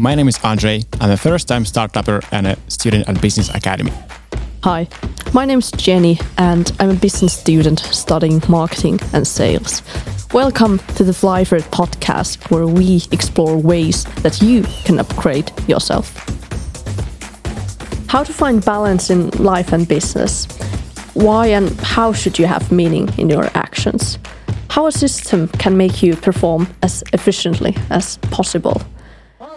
My name is Andrei. I'm a first time startupper and a student at Business Academy. Hi, my name is Jenni, and I'm a business student studying marketing and sales. Welcome to the Fly for It podcast, where we explore ways that you can upgrade yourself. How to find balance in life and business. Why and how should you have meaning in your actions? How a system can make you perform as efficiently as possible.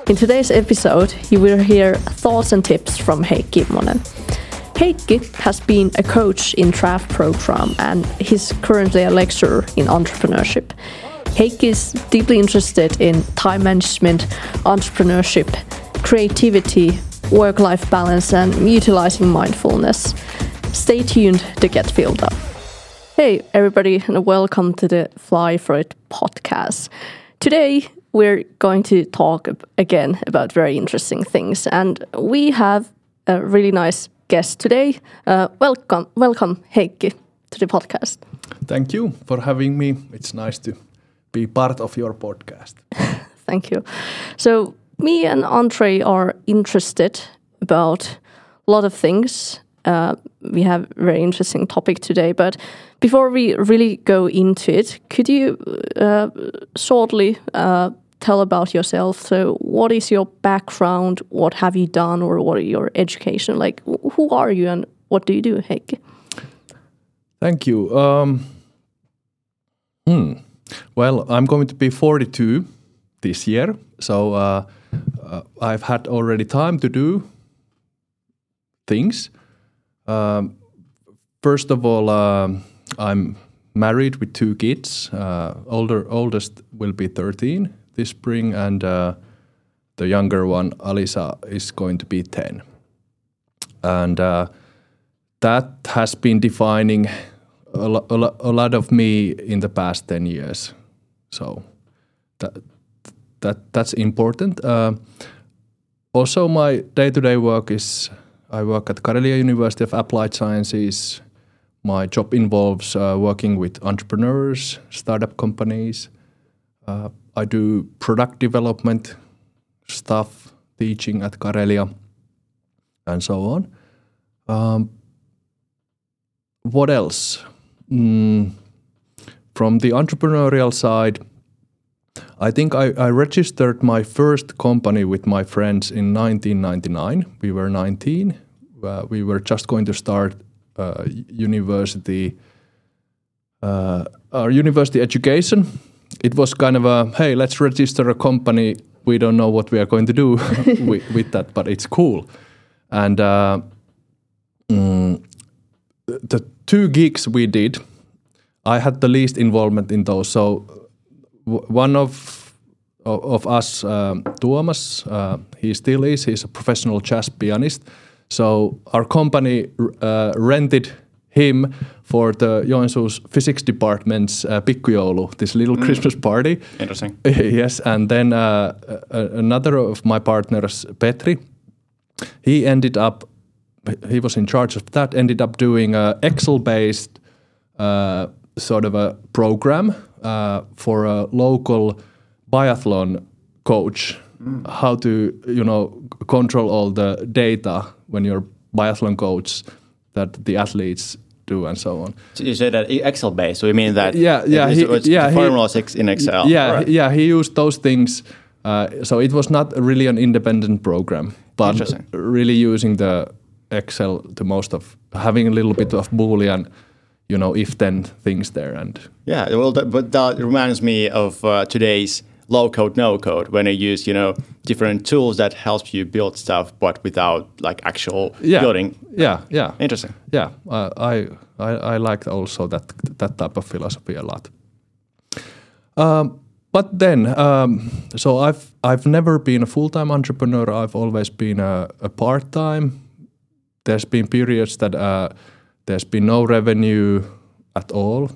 In today's episode, you will hear thoughts and tips from Heikki Immonen. Heikki has been a coach in Draft program and he's currently a lecturer in entrepreneurship. Heikki is deeply interested in time management, entrepreneurship, creativity, work life balance, and utilizing mindfulness. Stay tuned to get filled up. Hey, everybody, and welcome to the Fly for It podcast. Today, we're going to talk again about very interesting things, and we have a really nice guest today. Uh, welcome, welcome, Heikki, to the podcast. Thank you for having me. It's nice to be part of your podcast. Thank you. So, me and Andrei are interested about a lot of things. Uh, we have a very interesting topic today, but before we really go into it, could you uh, shortly uh, tell about yourself. So, what is your background? What have you done, or what are your education? Like, who are you, and what do you do, Heikki? Thank you. Um, hmm. Well, I'm going to be 42 this year, so uh, uh, I've had already time to do things. Um, first of all, um, I'm married with two kids. Uh, older oldest will be 13 this spring, and uh, the younger one, Alisa, is going to be 10. And uh, that has been defining a, lo- a, lo- a, lot of me in the past 10 years. So that, that that's important. Uh, also, my day to day work is I work at Karelia University of Applied Sciences. My job involves uh, working with entrepreneurs, startup companies, uh, I do product development stuff, teaching at Karelia, and so on. Um, what else? Mm, from the entrepreneurial side, I think I, I, registered my first company with my friends in 1999. We were 19. Uh, we were just going to start uh, university, uh, our university education it was kind of a hey, let's register a company. We don't know what we are going to do with, with, that, but it's cool. And uh, mm, the two gigs we did, I had the least involvement in those. So one of of us, um, Tuomas, uh, he still is. He's a professional jazz pianist. So our company uh, rented him for the Joensuu's physics department's uh, pikkujoulu, this little mm. Christmas party. Interesting. yes, and then uh, another of my partners, Petri, he ended up, he was in charge of that, ended up doing a Excel-based uh, sort of a program uh, for a local biathlon coach, mm. how to, you know, control all the data when you're biathlon coach that the athletes do and so on. So you said that Excel based, so you mean that? Yeah, yeah, he, yeah. Formula six in Excel. Yeah, right. yeah. He used those things. Uh, so it was not really an independent program, but really using the Excel to most of having a little bit of Boolean, you know, if then things there and. Yeah, well, that, but that reminds me of uh, today's low code, no code when you use you know different tools that helps you build stuff, but without like actual yeah. building. Yeah, yeah, interesting. Yeah, uh, I, I I like also that that type of philosophy a lot. Um, but then, um, so I've I've never been a full time entrepreneur. I've always been a, a part time. There's been periods that uh, there's been no revenue at all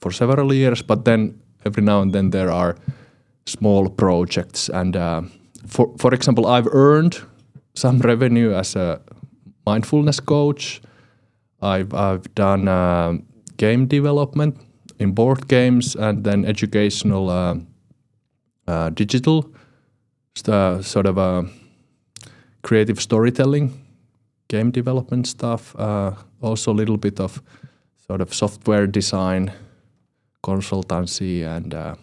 for several years, but then every now and then there are small projects. And uh, for for example, I've earned some revenue as a mindfulness coach. I've I've done uh, game development in board games and then educational uh, uh, digital st- sort of a creative storytelling, game development stuff, uh, also a little bit of sort of software design, consultancy, and uh,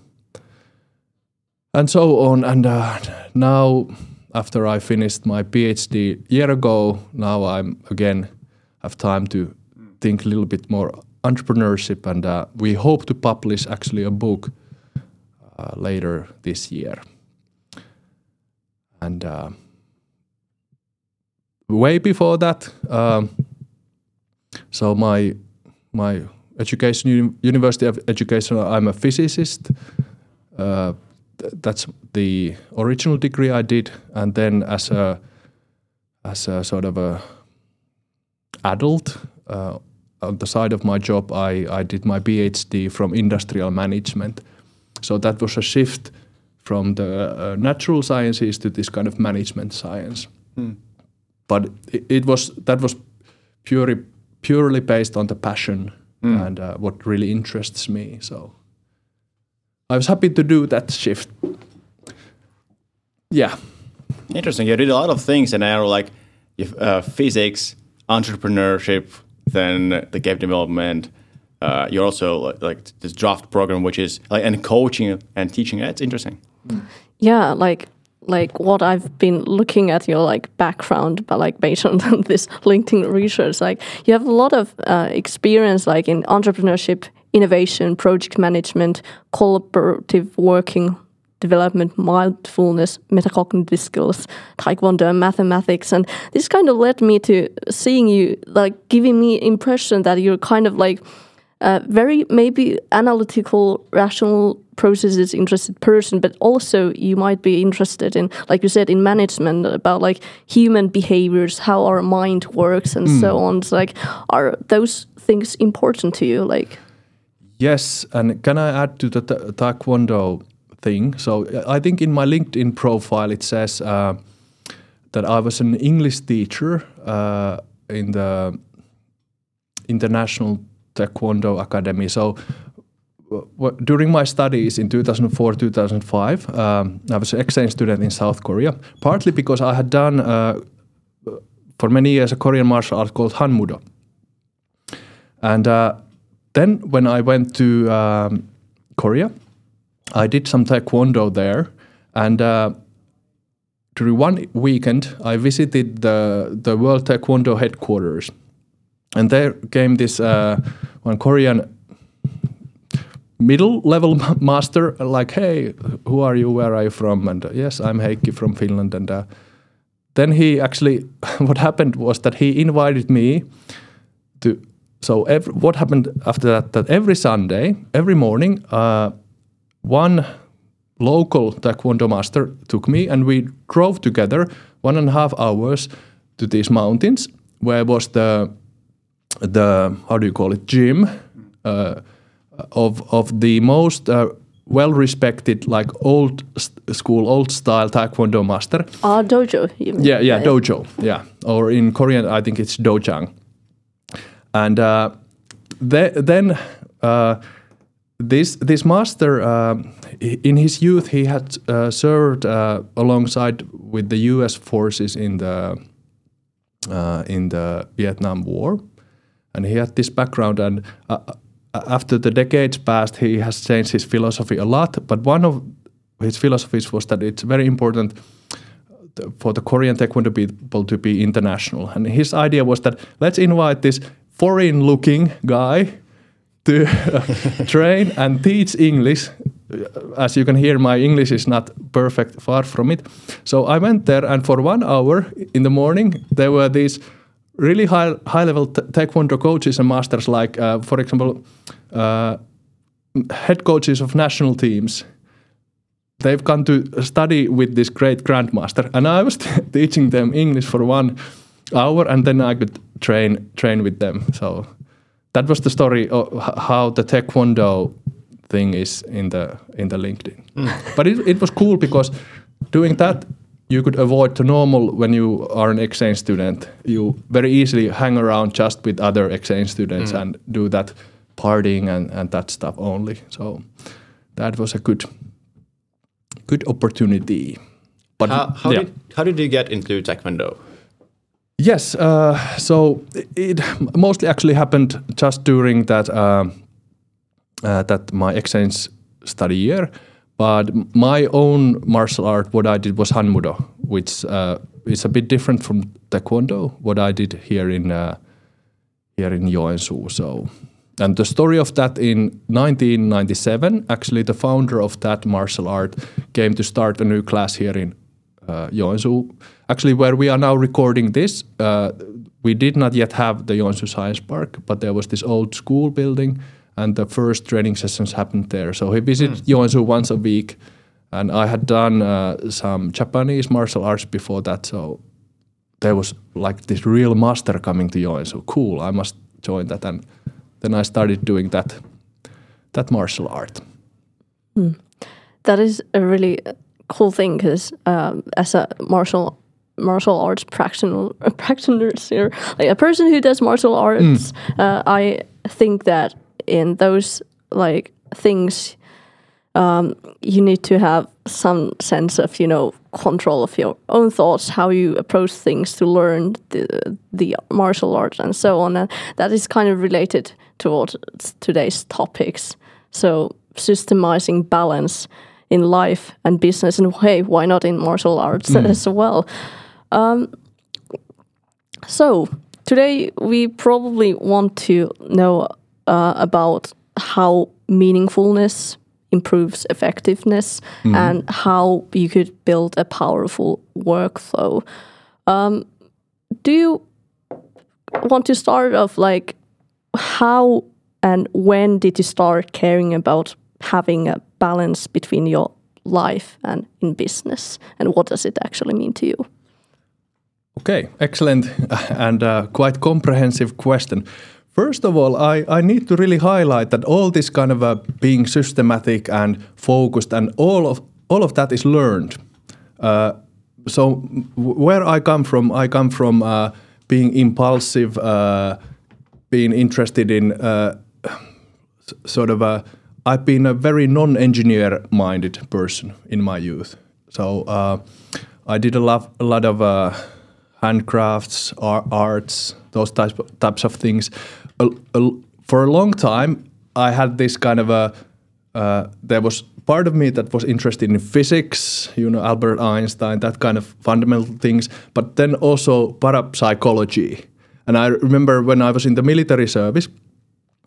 and so on. And uh, now, after I finished my PhD year ago, now I'm again have time to think a little bit more entrepreneurship, and uh, we hope to publish actually a book uh, later this year. And uh, way before that, um, so my my education, University of Education, I'm a physicist. Th- that's the original degree I did, and then as a as a sort of a adult uh, on the side of my job, I, I did my PhD from industrial management. So that was a shift from the uh, natural sciences to this kind of management science. But it, it was that was purely purely based on the passion and uh, what really interests me. So I was happy to do that shift. Yeah. Interesting. You did a lot of things, and now like if, uh, physics, entrepreneurship, then the game development. Uh, you're also like, like this draft program, which is like and coaching and teaching. It's interesting. Yeah, like like what I've been looking at your like background, but like based on this LinkedIn research, like you have a lot of uh, experience like in entrepreneurship, innovation, project management, collaborative working, development, mindfulness, metacognitive skills, taekwondo, and mathematics, and this kind of led me to seeing you like giving me impression that you're kind of like uh, very maybe analytical, rational processes interested person, but also you might be interested in, like you said, in management about like human behaviors, how our mind works, and so on. So, like, are those things important to you? Like, Yes, and can I add to the ta- taekwondo thing? So I think in my LinkedIn profile it says uh, that I was an English teacher uh, in the International Taekwondo Academy. So w- during my studies in 2004 2005, um, I was an exchange student in South Korea, partly because I had done uh, for many years a Korean martial art called Hanmudo. And uh, then when I went to um, Korea, I did some taekwondo there, and uh, during one weekend, I visited the the World Taekwondo headquarters, and there came this uh, one Korean middle level master, like, "Hey, who are you? Where are you from?" And uh, yes, I'm Heikki from Finland, and. Uh, then he actually, what happened was that he invited me to so every, what happened after that that every sunday every morning uh, one local taekwondo master took me and we drove together one and a half hours to these mountains where was the the how do you call it gym uh, of of the most uh, well respected like old school old style taekwondo master our dojo. Yeah, yeah, dojo. Yeah, or in Korean, I think it's dojang. And uh, the, then uh, this this master, uh, in his youth, he had uh, served uh, alongside with the U.S. forces in the in the Vietnam War, and he had this background. And after the decades passed, he has changed his philosophy a lot. But one of his philosophies was that it's very important for the Korean Taekwondo people to be international. And his idea was that let's invite this foreign looking guy to train and teach English. As you can hear, my English is not perfect, far from it. So I went there, and for one hour in the morning, there were these really high, high level Taekwondo coaches and masters, like, uh, for example, uh, head coaches of national teams they've come to study with this great grandmaster and i was teaching them english for one hour and then i could train train with them so that was the story of how the taekwondo thing is in the in the linkedin mm. but it, it was cool because doing that you could avoid the normal when you are an exchange student you very easily hang around just with other exchange students mm. and do that partying and, and that stuff only so that was a good good opportunity. But How, how yeah. did how did you get into Taekwondo? Yes. Uh, so it mostly actually happened just during that uh, uh, that my exchange study year. But my own martial art, what I did was Hanmudo, which uh, is a bit different from Taekwondo. What I did here in uh, here in Joensuu. So, and the story of that in 1997, actually, the founder of that martial art came to start a new class here in uh, Joensuu. Actually, where we are now recording this, uh, we did not yet have the Joensuu Science Park, but there was this old school building, and the first training sessions happened there. So he visited Joensuu once a week, and I had done uh, some Japanese martial arts before that. So there was like this real master coming to Joensuu. Cool, I must join that, and then I started doing that that martial art. That is a really cool thing because um, as a martial martial arts practitioner, practitioners here, like a person who does martial arts, uh, I think that in those like things, um, you need to have some sense of you know control of your own thoughts, how you approach things to learn the the martial arts and so on, and that is kind of related towards today's topics. So systemizing balance in life and business, and hey, why not in martial arts as well? Um, so today we probably want to know uh, about how meaningfulness improves effectiveness and how you could build a powerful workflow. Um, do you want to start off like how and when did you start caring about having a balance between your life and in business? And what does it actually mean to you Okay, excellent and uh, quite comprehensive question. First of all, I, I need to really highlight that all this kind of uh, being systematic and focused and all of all of that is learned. Uh, so where I come from, I come from uh, being impulsive, uh, being interested in uh, sort of a. I've been a very non-engineer minded person in my youth. So uh, I did a lot, a lot of uh, handcrafts, ar- arts, those types types of things. A- a- for a long time, I had this kind of a. Uh, there was part of me that was interested in physics, you know, Albert Einstein, that kind of fundamental things, but then also parapsychology. And I remember when I was in the military service,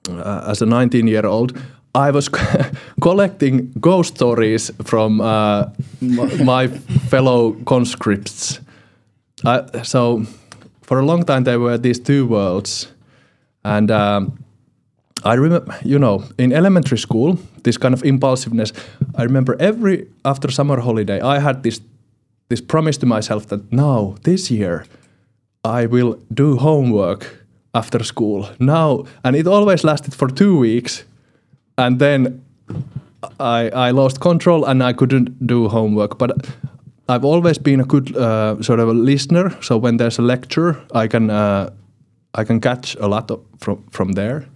uh, as a 19 year old, I was collecting ghost stories from uh, my fellow conscripts. So, for a long time, there were these two worlds. And um, I remember, you know, in elementary school, this kind of impulsiveness, I remember every after summer holiday, I had this this promise to myself that now, this year, I will do homework after school. Now, and it always lasted for two weeks, and then I I lost control and I couldn't do homework. But I've always been a good uh, sort of a listener. So when there's a lecture, I can uh, I can catch a lot of, from from there.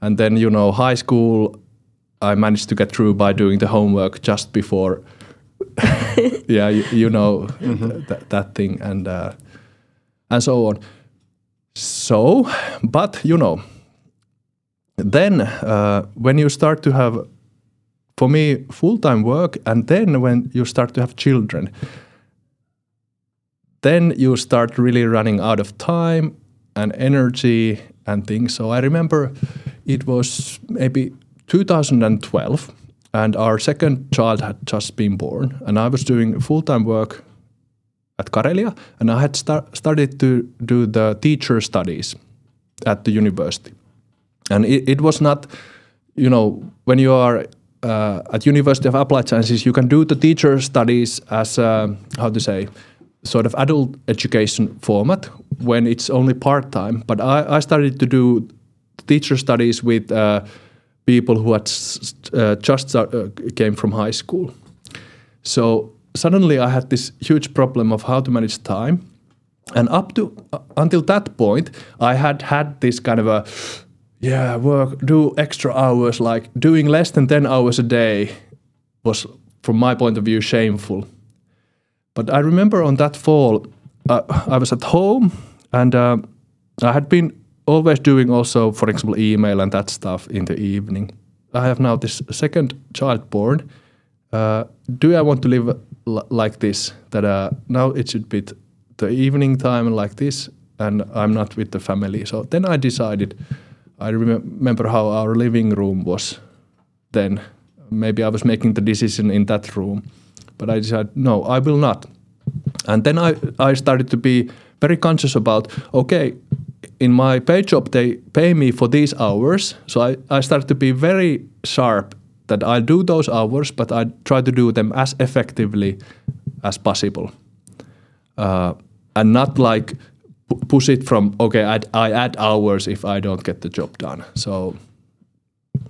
And then you know, high school, I managed to get through by doing the homework just before. yeah, you, you know th- th- that thing, and uh, and so on. So, but you know, then uh, when you start to have, for me, full time work, and then when you start to have children, then you start really running out of time and energy and things. So I remember it was maybe 2012, and our second child had just been born, and I was doing full time work at Karelia, and I had start, started to do the teacher studies at the university. And it, it was not, you know, when you are uh, at University of Applied Sciences, you can do the teacher studies as a, how to say, sort of adult education format when it's only part time. But I, I started to do teacher studies with uh, people who had uh, just uh, came from high school. So suddenly I had this huge problem of how to manage time. And up to uh, until that point, I had had this kind of a yeah work do extra hours like doing less than 10 hours a day was from my point of view shameful But I remember on that fall, uh, I was at home and uh, I had been always doing also, for example, email and that stuff in the evening. I have now this second child born. Uh, do I want to live l- like this? That uh, now it should be the evening time like this, and I'm not with the family. So then I decided. I remember how our living room was then. Maybe I was making the decision in that room, but I decided no, I will not. And then I I started to be very conscious about okay, in my pay job they pay me for these hours, so I I started to be very sharp that I'll do those hours, but I try to do them as effectively as possible, uh, and not like push it from okay I, I add hours if I don't get the job done. So,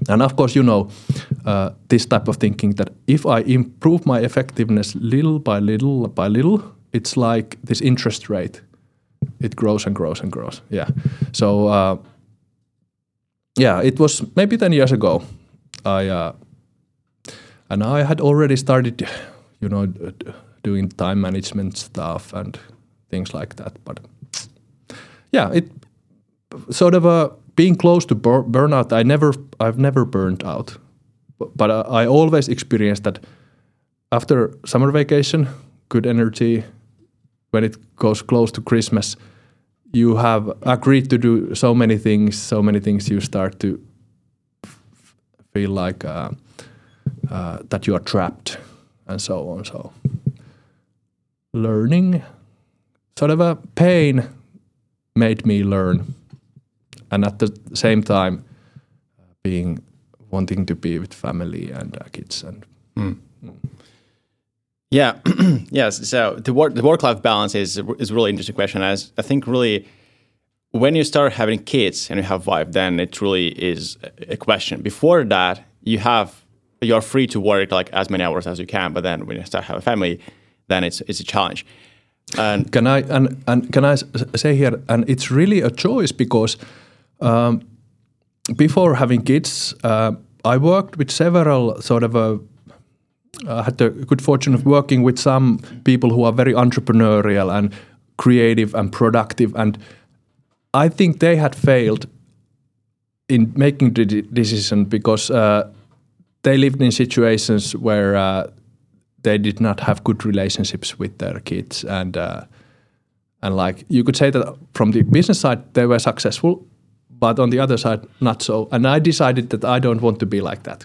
and of course you know uh, this type of thinking that if I improve my effectiveness little by little by little, it's like this interest rate. It grows and grows and grows. Yeah. So uh, yeah, it was maybe ten years ago. I uh, and I had already started, you know, doing time management stuff and things like that. But yeah, it sort of uh, being close to bur- burnout. I never, I've never burned out, but, but uh, I always experienced that after summer vacation, good energy. When it goes close to Christmas, you have agreed to do so many things. So many things you start to f- feel like. Uh, uh, that you are trapped and so on. So, learning, sort of a pain, made me learn, and at the same time, being wanting to be with family and uh, kids and Yeah, yes. So the work the work life balance is is a really interesting question. As I think really when you start having kids and you have wife, then it really is a question. Before that, you have you're free to work like as many hours as you can. But then when you start having a family, then it's it's a challenge. And Can I and and can I say here? And it's really a choice because um, before having kids, uh, I worked with several sort of a. I had the good fortune of working with some people who are very entrepreneurial and creative and productive, and I think they had failed in making the decision because uh, they lived in situations where uh, they did not have good relationships with their kids and uh, and like you could say that from the business side they were successful but on the other side not so and i decided that i don't want to be like that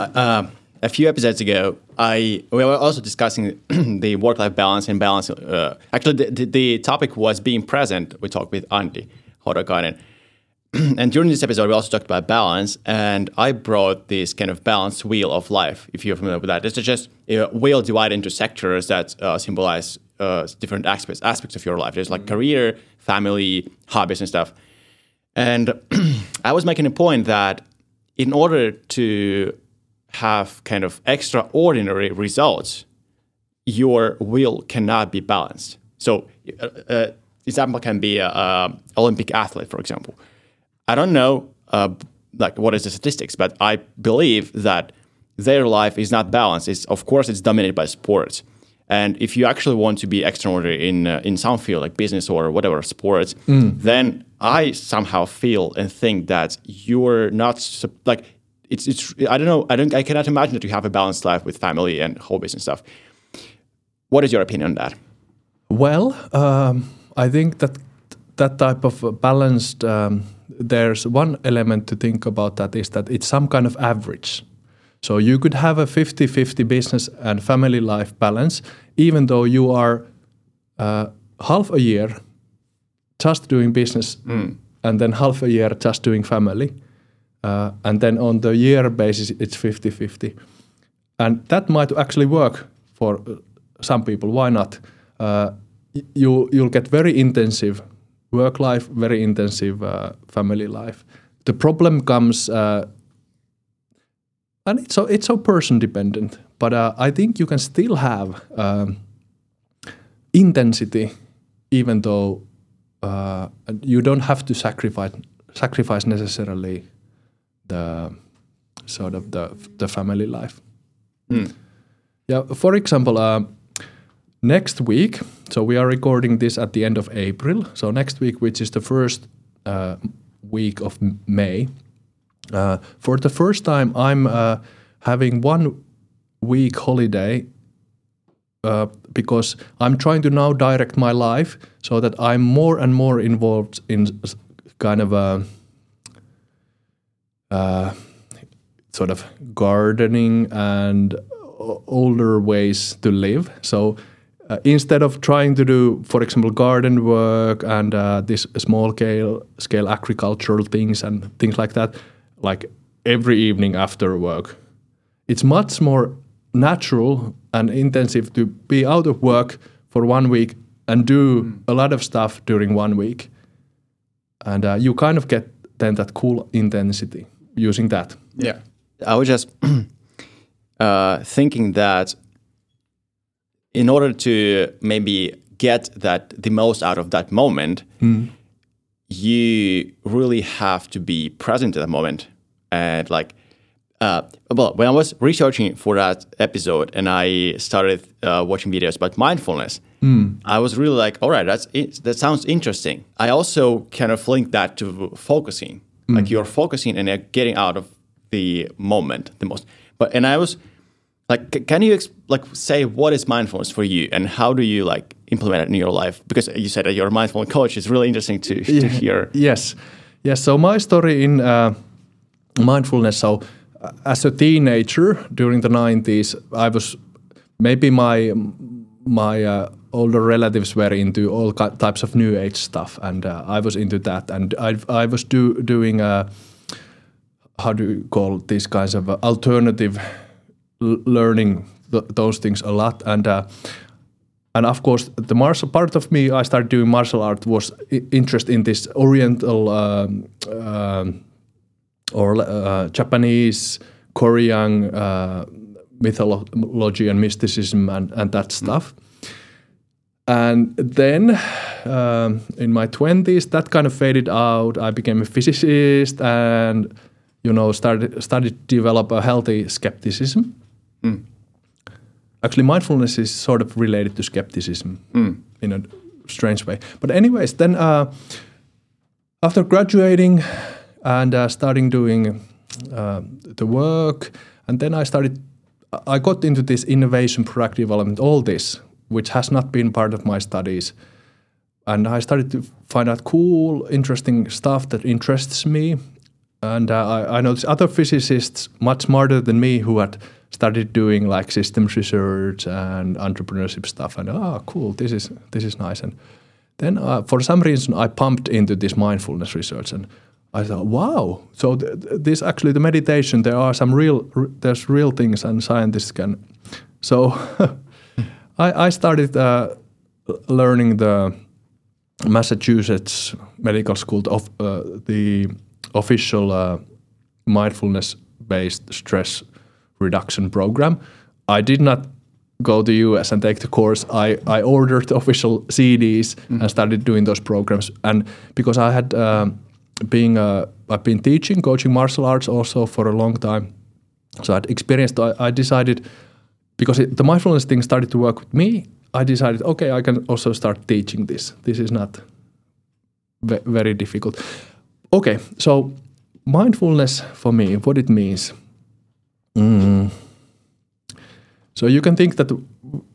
uh, a few episodes ago, I we were also discussing the work-life balance and balance. Uh, actually, the, the, the topic was being present. We talked with Antti Hodokainen. and during this episode, we also talked about balance, and I brought this kind of balance wheel of life. If you're familiar with that, it's just a wheel divided into sectors that uh, symbolize uh, different aspects aspects of your life. There's like career, family, hobbies, and stuff. And I was making a point that in order to have kind of extraordinary results, your will cannot be balanced. So, uh, uh, example can be an Olympic athlete, for example. I don't know, uh, like what is the statistics, but I believe that their life is not balanced. It's of course it's dominated by sports, and if you actually want to be extraordinary in uh, in some field like business or whatever sports, then I somehow feel and think that you're not like it's it's I don't know I don't I cannot imagine that you have a balanced life with family and hobbies and stuff. What is your opinion on that? Well, um, I think that that type of balanced, um, there's one element to think about that is that it's some kind of average. So you could have a 50 50 business and family life balance, even though you are uh, half a year just doing business and then half a year just doing family. Uh, and then on the year basis, it's 50 50. And that might actually work for uh, some people. Why not? Uh, you, you'll get very intensive work life, very intensive uh, family life. The problem comes, uh, and it's so, it's so person dependent, but uh, I think you can still have um, intensity even though uh, you don't have to sacrifice sacrifice necessarily the sort of the the family life. Yeah, for example, uh, next week, so we are recording this at the end of April. So next week, which is the first uh, week of May, uh, for the first time, I'm uh, having one week holiday uh, because I'm trying to now direct my life so that I'm more and more involved in kind of a uh, sort of gardening and older ways to live. So uh, instead of trying to do, for example, garden work and uh, this small scale scale agricultural things and things like that, like every evening after work, it's much more natural and intensive to be out of work for one week and do a lot of stuff during one week, and uh, you kind of get then that cool intensity using that. Yeah. I was just uh, thinking that in order to maybe get that the most out of that moment, you really have to be present at the moment. And like, uh, well, when I was researching for that episode and I started uh, watching videos about mindfulness, I was really like, all right, that's that sounds interesting. I also kind of link that to focusing, like you're focusing and you're getting out of the moment the most. But and I was like, can you like say what is mindfulness for you and how do you like implement it in your life? Because you said that you're a mindfulness coach. It's really interesting to, to hear. Yes, yes. So my story in uh, mindfulness. So uh, as a teenager during the nineties, I was maybe my my uh, older relatives were into all types of new age stuff, and uh, I was into that. And I I was do, doing uh, how do you call these kinds of alternative learning th- those things a lot. And. Uh, and of course the martial part of me i started doing martial art was interest in this oriental um, um, or uh, japanese korean uh, mythology and mysticism and, and that stuff. And then um, in my 20s that kind of faded out. I became a physicist and you know started started to develop a healthy skepticism actually mindfulness is sort of related to skepticism in a strange way. But anyways then uh, after graduating and uh, starting doing uh, the work and then i started i got into this innovation product development all this which has not been part of my studies. And i started to find out cool interesting stuff that interests me. And uh, I, I noticed other physicists much smarter than me who had started doing like systems research and entrepreneurship stuff and ah cool this is this is nice. And then uh, for some reason I pumped into this mindfulness research and I thought wow so th- th- this actually the meditation there are some real r- there's real things and scientists can so I, I started uh, learning the Massachusetts Medical School of uh, the official uh, mindfulness-based stress reduction program. I did not go to US and take the course. I, I ordered the official CDs and started doing those programs. And because I had um, being uh, I've been teaching, coaching martial arts also for a long time, so I'd experienced. I, I decided because it, the mindfulness thing started to work with me. I decided, okay, I can also start teaching this. This is not ve- very difficult. Okay, so mindfulness for me, what it means. Mm. So you can think that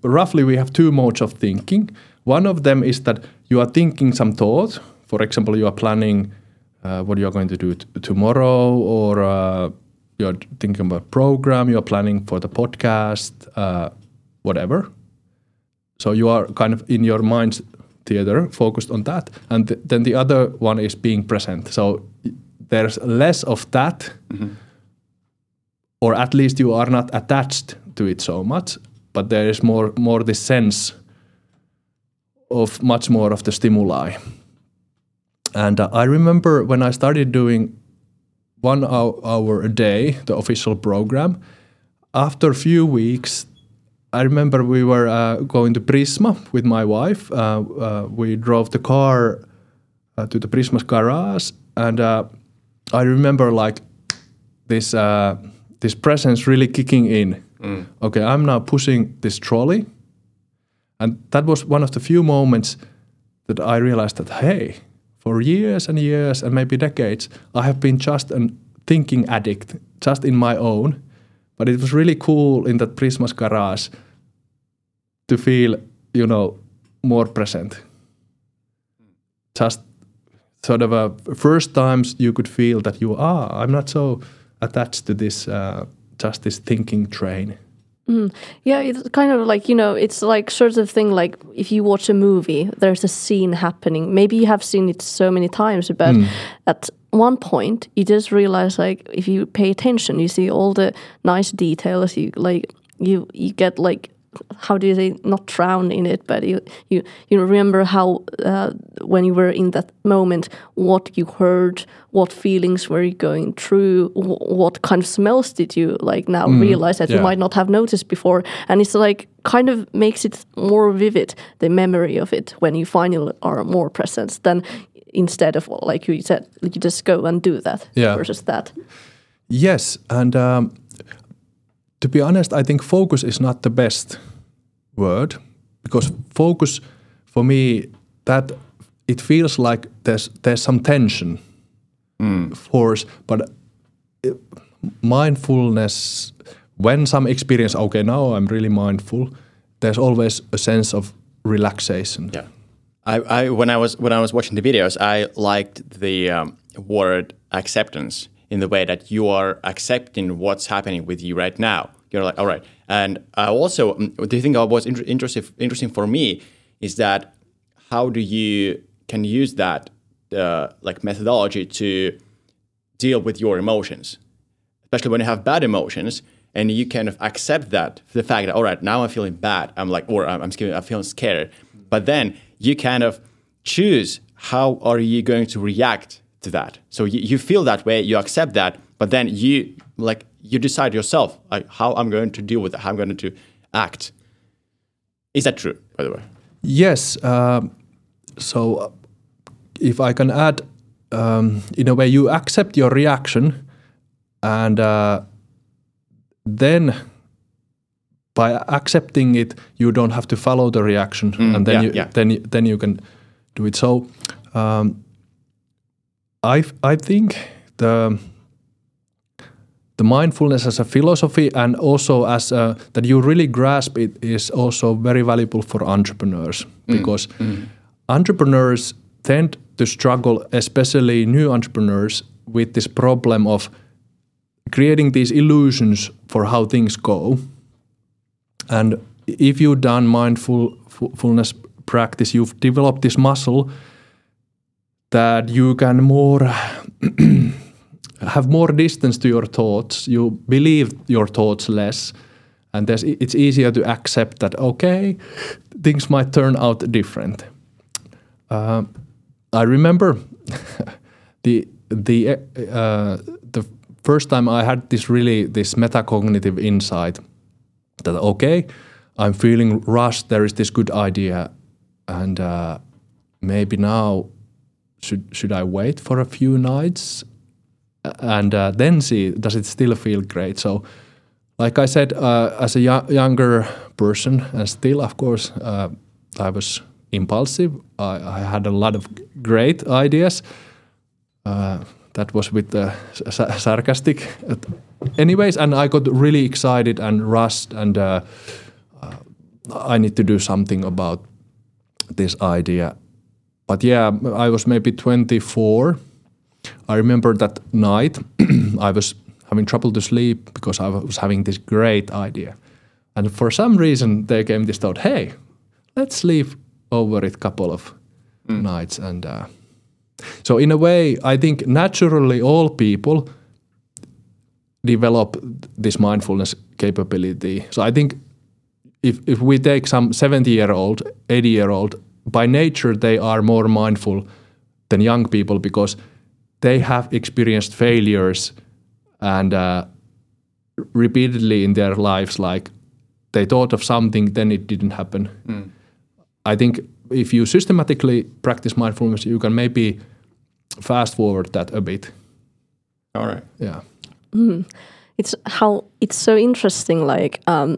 roughly we have two modes of thinking. One of them is that you are thinking some thought. For example, you are planning uh, what you are going to do t- tomorrow, or uh, you are thinking about program. You are planning for the podcast, uh, whatever. So you are kind of in your mind's theater, focused on that, and th- then the other one is being present. So there's less of that or at least you are not attached to it so much but there is more more this sense of much more of the stimuli. And uh, i remember when i started doing one hour, hour a day the official program after a few weeks i remember we were uh, going to prisma with my wife uh, uh, we drove the car uh, to the prisma's garage and uh, i remember like this uh, this presence really kicking in. Mm. Okay, I'm now pushing this trolley, And that was one of the few moments that I realized that, hey, for years and years and maybe decades, I have been just a thinking addict, just in my own. But it was really cool in that Prisma's garage to feel, you know, more present. Just sort of a first times you could feel that you are. I'm not so attached to this uh, just this thinking train. Mm. Yeah, it's kind of like, you know, it's like sort of thing like if you watch a movie, there's a scene happening. Maybe you have seen it so many times, but mm. at one point you just realize like if you pay attention, you see all the nice details, you like you you get like how do you say not drown in it but you you you remember how uh, when you were in that moment what you heard what feelings were you going through what kind of smells did you like now mm, realize that yeah. you might not have noticed before and it's like kind of makes it more vivid the memory of it when you finally are more present than instead of like you said you just go and do that yeah. versus that yes and um, to be honest, I think focus is not the best word because focus for me that it feels like there's there's some tension, mm. force, but uh, mindfulness when some experience okay now I'm really mindful. There's always a sense of relaxation. Yeah. I, I, when I was when I was watching the videos, I liked the um, word acceptance in the way that you are accepting what's happening with you right now. You're like, all right. And I also, the thing that was inter- interesting, interesting for me is that how do you can use that uh, like methodology to deal with your emotions, especially when you have bad emotions and you kind of accept that the fact that all right now I'm feeling bad, I'm like, or I'm, I'm, I'm feeling scared, but then you kind of choose how are you going to react to that. So you, you feel that way, you accept that, but then you like you decide yourself like how I'm going to deal with it, how I'm going to act. Is that true, by the way? Yes. Um, so if I can add, um, in a way, you accept your reaction, and uh, then by accepting it, you don't have to follow the reaction, mm, and then yeah, you yeah. then then you can do it. So um, I I think the the mindfulness as a philosophy and also as a, that you really grasp it is also very valuable for entrepreneurs mm. because mm. entrepreneurs tend to struggle especially new entrepreneurs with this problem of creating these illusions for how things go and if you've done mindfulness practice you've developed this muscle that you can more have more distance to your thoughts. You believe your thoughts less, and it's easier to accept that okay, things might turn out different. Uh, I remember the the uh, the first time I had this really this metacognitive insight that okay, I'm feeling rushed. There is this good idea, and uh, maybe now should should I wait for a few nights and uh, then see does it still feel great. So, like I said, uh, as a younger person, and still, of course, uh, I was impulsive. I, I, had a lot of great ideas. Uh, that was with the sarcastic, anyways, and I got really excited and rushed, and uh, uh, I need to do something about this idea. But yeah, I was maybe 24 I remember that night I was having trouble to sleep because I was having this great idea. And for some reason, there came this thought, hey, let's sleep over it a couple of mm. nights. And uh, so, in a way, I think naturally all people develop this mindfulness capability. So, I think if, if we take some 70 year old, 80 year old, by nature, they are more mindful than young people because they have experienced failures and uh, repeatedly in their lives like they thought of something then it didn't happen mm. i think if you systematically practice mindfulness you can maybe fast forward that a bit all right yeah mm. It's how it's so interesting. Like um,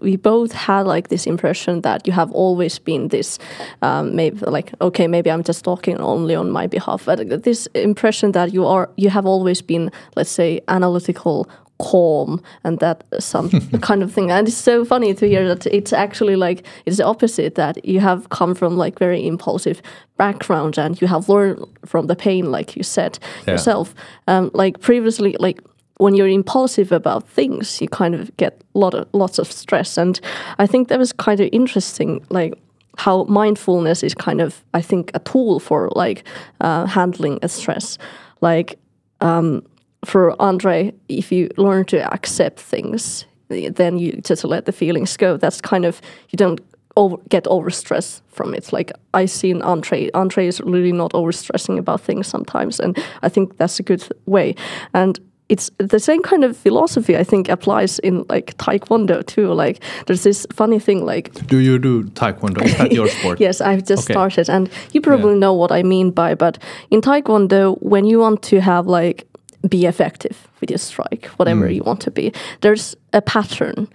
we both had like this impression that you have always been this, um, maybe like okay, maybe I'm just talking only on my behalf, but this impression that you are you have always been, let's say, analytical calm and that some kind of thing and it's so funny to hear that it's actually like it's the opposite that you have come from like very impulsive background and you have learned from the pain like you said Yeah. yourself um, like previously like when you're impulsive about things you kind of get lot of lots of stress and i think that was kind of interesting like how mindfulness is kind of i think a tool for like uh, handling a stress like um, for Andrei, if you learn to accept things, then you just let the feelings go. That's kind of you don't over, get overstressed from it. Like I seen Andrei, Andrei is really not overstressing about things sometimes, and I think that's a good way. And it's the same kind of philosophy I think applies in like Taekwondo too. Like there's this funny thing like Do you do taekwondo? Is that your sport? Yes, I've just Okay. started, and you probably Yeah. know what I mean by. But in Taekwondo, when you want to have like be effective with your strike, whatever hmm. you want to be, there's a pattern.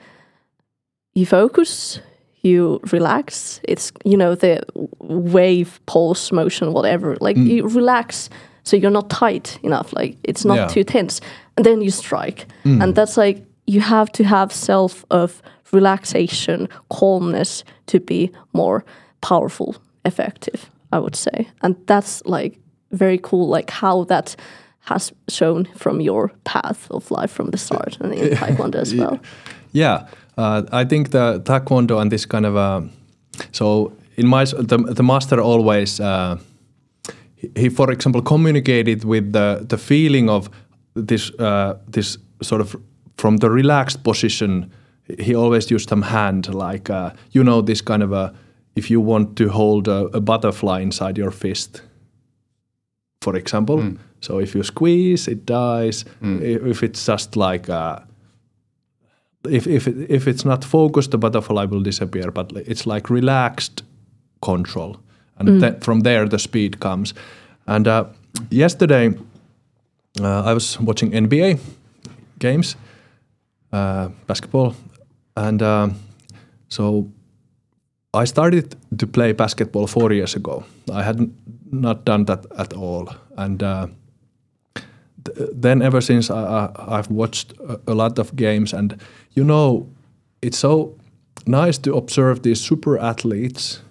You focus, you relax. It's you know the wave, pulse, motion, whatever. Like hmm. you relax, so you're not tight enough. Like it's not Yeah. too tense, and then you strike, and that's like you have to have self of relaxation, calmness to be more powerful, effective. I would say, and that's like very cool. Like how that has shown from your path of life from the start, and in Taekwondo as well. Yeah, uh, I think the taekwondo and this kind of uh, so in my the, the master always uh, he, for example communicated with the the feeling of this uh, this sort of from the relaxed position he always used some hand like uh, you know this kind of a if you want to hold a, a butterfly inside your fist for example. So if you squeeze it dies. I- if it's just like uh, if if if it's not focused, the butterfly will disappear. But it's like relaxed control, and then from there the speed comes. And uh, yesterday, uh, I was watching NBA games, uh, basketball, and um, so I started to play basketball four years ago. I had not done that at all, and. Uh, th- then ever since I, I've watched a, a lot of games, and you know, it's so nice to observe these super athletes.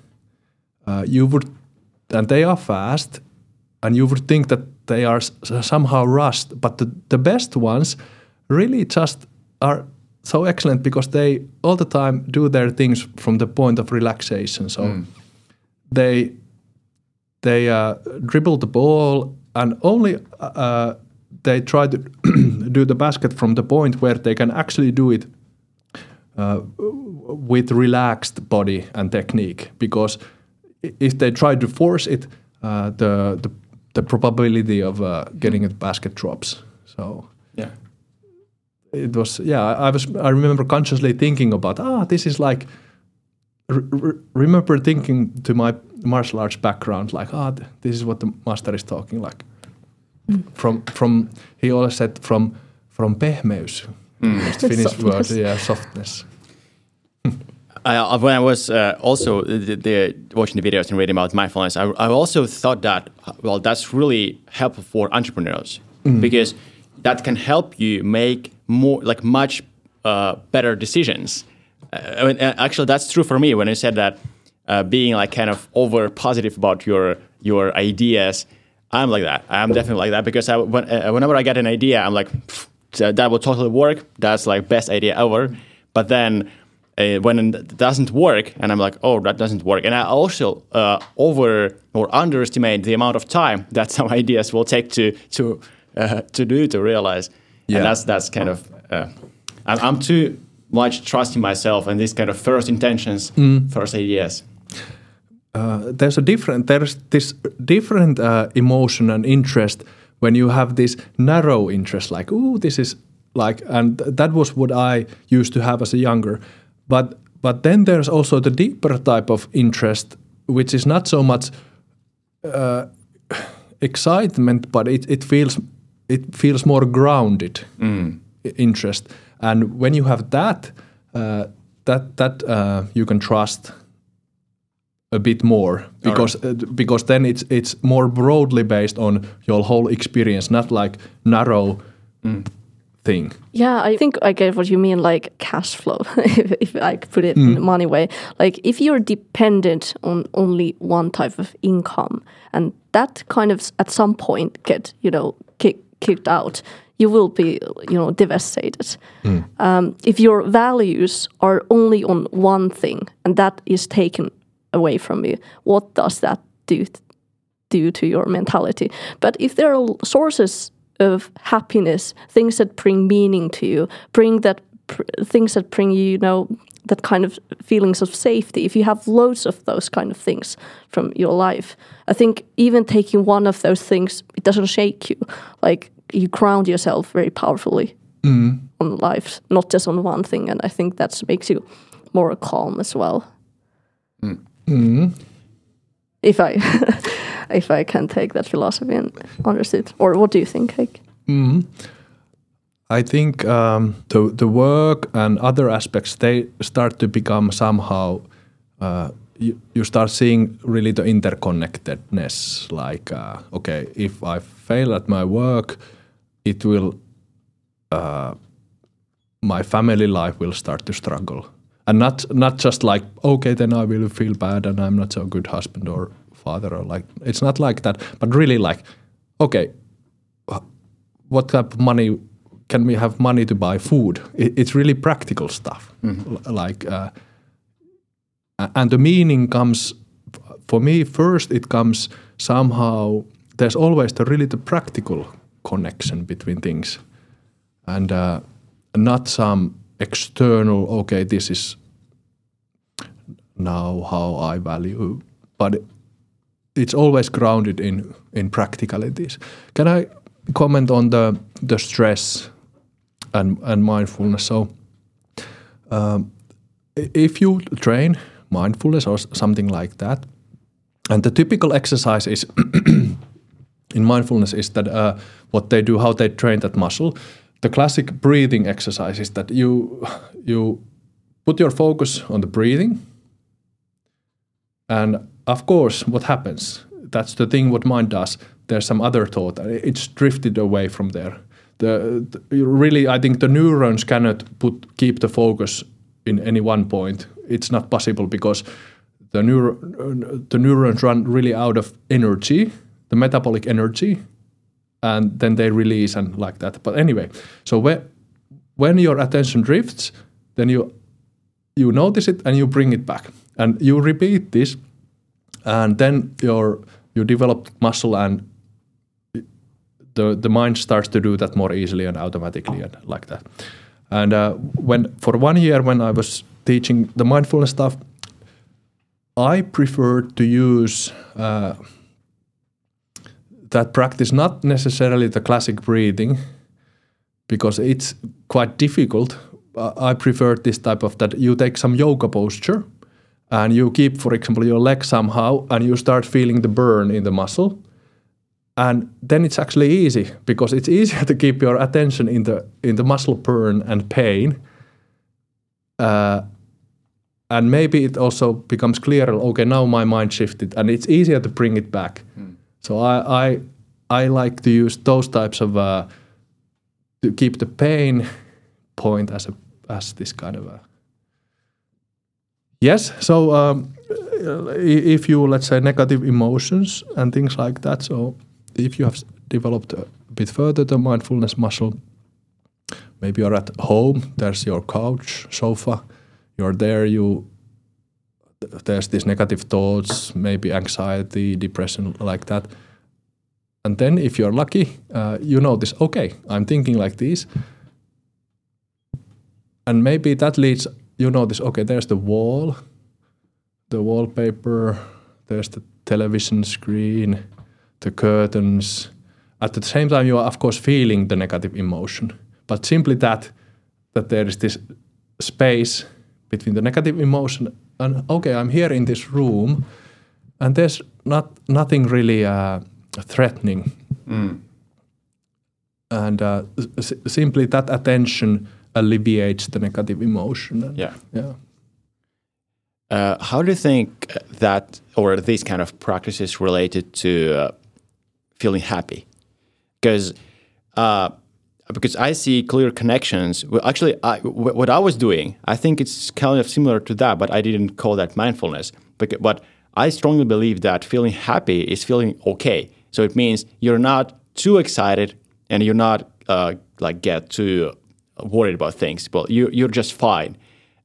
Uh, you would, and they are fast, and you would think that they are somehow rushed, but the, the best ones really just are so excellent because they all the time do their things from the point of relaxation. So they they uh, dribble the ball and only uh, they try to do the basket from the point where they can actually do it uh, with relaxed body and technique because if they try to force it uh, the, the the probability of uh, getting a basket drops. So Yeah. it was yeah I, I was i remember consciously thinking about ah this is like re- re- remember thinking to my martial arts background like ah th- this is what the master is talking like. From from he always said from from pehmeys. Just Finnish word yeah softness I, when I was uh, also the, the, watching the videos and reading about mindfulness, I, I also thought that well, that's really helpful for entrepreneurs because that can help you make more, like much uh, better decisions. Uh, I mean, uh, actually, that's true for me. When I said that uh, being like kind of over positive about your your ideas, I'm like that. I'm definitely like that because I, when, uh, whenever I get an idea, I'm like, that will totally work. That's like best idea ever. But then uh, when it doesn't work, and I'm like, oh, that doesn't work. And I also uh, over or underestimate the amount of time that some ideas will take to to uh, to do to realize. Yeah. And that's that's kind of uh, I'm, I'm too much trusting myself and these kind of first intentions, first ideas. uh, there's a different there's this different uh, emotion and interest when you have this narrow interest like oh this is like and th- that was what i used to have as a younger but but then there's also the deeper type of interest which is not so much uh, excitement but it, it feels it feels more grounded i- interest. And when you have that, uh, that that uh, you can trust a bit more because uh, because then it's it's more broadly based on your whole experience, not like narrow thing. Yeah, I think I get what you mean, like cash flow, if, if I put it in a money way. Like if you're dependent on only one type of income, and that kind of at some point get you know kick, kicked out, you will be you know devastated. Um, if your values are only on one thing, and that is taken away from you, what does that do? do to your mentality. But if there are sources of happiness, things that bring meaning to you, bring that pr- things that bring you, you know, that kind of feelings of safety. If you have loads of those kind of things from your life, I think even taking one of those things, it doesn't shake you. Like you ground yourself very powerfully mm. on life, not just on one thing. And I think that makes you more calm as well. Mm. Mm. If I if I can take that philosophy and understand, it. or what do you think, Heikki? I think um, the the work and other aspects they start to become somehow. Uh, you, you start seeing really the interconnectedness. Like, uh, okay, if I fail at my work, it will. Uh, my family life will start to struggle, and not not just like okay, then I will feel bad and I'm not so good husband or father or like it's not like that, but really like, okay, what type of money can we have money to buy food? It, it's really practical stuff. L- Like, uh, and the meaning comes for me first. It comes somehow. There's always the really the practical connection between things, and uh, not some external. Okay, this is now how I value, but it's always grounded in in practicalities. Can I comment on the the stress and and mindfulness? So, um, if you train mindfulness or something like that, and the typical exercise is in mindfulness is that uh, what they do, how they train that muscle. The classic breathing exercise is that you you put your focus on the breathing, and of course, what happens? That's the thing. What mind does. There's some other thought. It's drifted away from there. The, the really, I think the neurons cannot put keep the focus in any one point. It's not possible because the neuro, the neurons run really out of energy, the metabolic energy, and then they release and like that. But anyway, so when when your attention drifts, then you you notice it and you bring it back and you repeat this and then your you develop muscle and the the mind starts to do that more easily and automatically and like that and uh, when for one year when i was teaching the mindfulness stuff i preferred to use uh, that practice not necessarily the classic breathing because it's quite difficult. Uh, I prefer this type of that you take some yoga posture and you keep, for example, your leg somehow and you start feeling the burn in the muscle. And then it's actually easy because it's easier to keep your attention in the in the muscle burn and pain. Uh, and maybe it also becomes clearer. Okay, now my mind shifted, and it's easier to bring it back. So I, I I like to use those types of uh, to keep the pain point as a as this kind of a yes so um, if you let's say negative emotions and things like that so if you have developed a bit further the mindfulness muscle maybe you're at home there's your couch sofa you're there you there's these negative thoughts maybe anxiety depression like that. And then if you're lucky uh, you notice okay i'm thinking like this. And maybe that leads you notice okay there's the wall the wallpaper there's the television screen the curtains. At the same time you are of course feeling the negative emotion. But simply that that there is this space between the negative emotion and okay i'm here in this room and there's not nothing really uh, threatening. And uh, simply that attention alleviates the negative emotion. And, Yeah. yeah. Uh, how do you think that, or these kind of practices related to uh, feeling happy? Because uh, because I see clear connections. Well, actually, I, wh- what I was doing, I think it's kind of similar to that, but I didn't call that mindfulness. But, but I strongly believe that feeling happy is feeling okay. So it means you're not too excited and you're not uh, like get too worried about things. But you, you're just fine.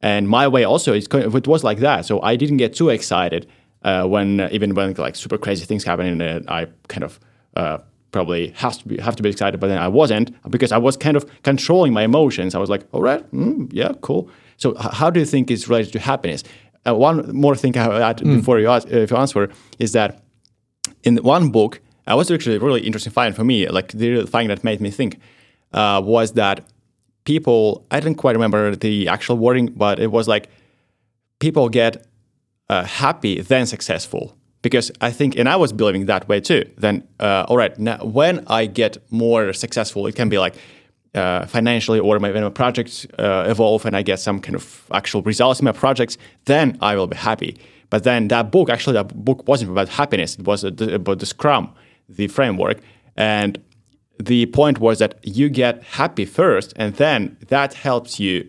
And my way also is kind of, it was like that. So I didn't get too excited uh, when even when like super crazy things happen, and I kind of uh, probably has to be have to be excited, but then I wasn't because I was kind of controlling my emotions. I was like, all right, mm, yeah, cool. So h- how do you think it's related to happiness? Uh, one more thing I have add before you, ask, uh, if you answer is that in one book, I was actually a really interesting find for me. Like the thing that made me think uh, was that people. I didn't quite remember the actual wording, but it was like people get uh, happy then successful because I think, and I was believing that way too. Then, uh, all right, now when I get more successful, it can be like uh, financially or my, when my projects uh, evolve and I get some kind of actual results in my projects, then I will be happy. But then that book, actually, that book wasn't about happiness. It was about the Scrum, the framework, and the point was that you get happy first, and then that helps you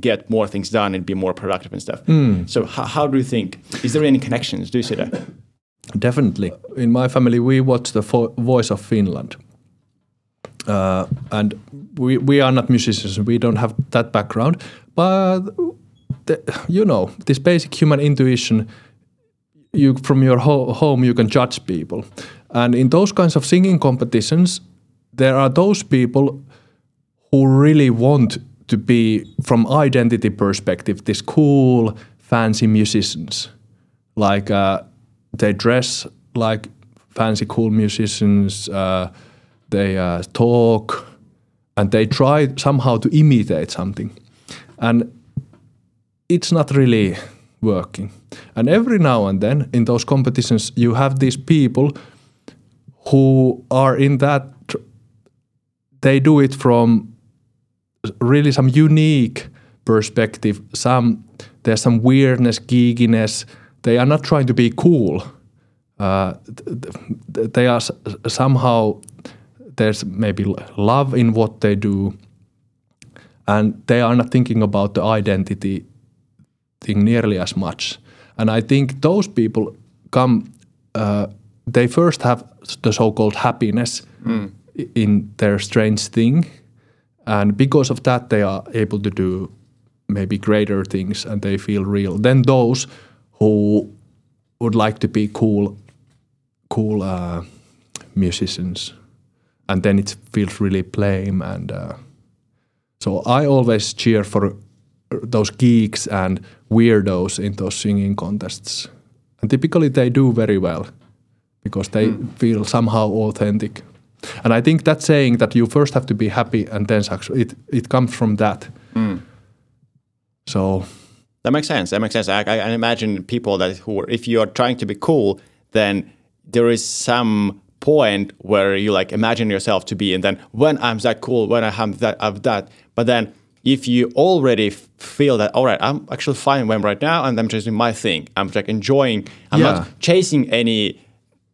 get more things done and be more productive and stuff. So how, how do you think? Is there any connections? Do you see that? Definitely. In my family, we watch the Vo- Voice of Finland. Uh, and we, we are not musicians, we don't have that background. But, the, you know, this basic human intuition, you from your ho- home, you can judge people. And in those kinds of singing competitions, there are those people who really want to be, from identity perspective, this cool, fancy musicians. Like uh, they dress like fancy, cool musicians. Uh, they uh, talk, and they try somehow to imitate something, and it's not really working. And every now and then, in those competitions, you have these people who are in that. They do it from really some unique perspective. Some there's some weirdness, geekiness. They are not trying to be cool. Uh, th- th- they are somehow there's maybe love in what they do, and they are not thinking about the identity thing nearly as much. And I think those people come. Uh, they first have the so-called happiness i- in their strange thing, and because of that they are able to do maybe greater things and they feel real than those who would like to be cool cool uh, musicians. And then it feels really lame and uh, so i always cheer for those geeks and weirdos in those singing contests. And typically they do very well because they feel somehow authentic and i think that saying that you first have to be happy and then success it, it comes from that mm. so That makes sense. That makes sense. I, I imagine people that who, are, if you are trying to be cool, then there is some point where you like imagine yourself to be, and then when I'm that cool, when I have that, of that. But then if you already f- feel that, all right, I'm actually fine when right now, and I'm just doing my thing. I'm like enjoying. I'm Yeah. not chasing any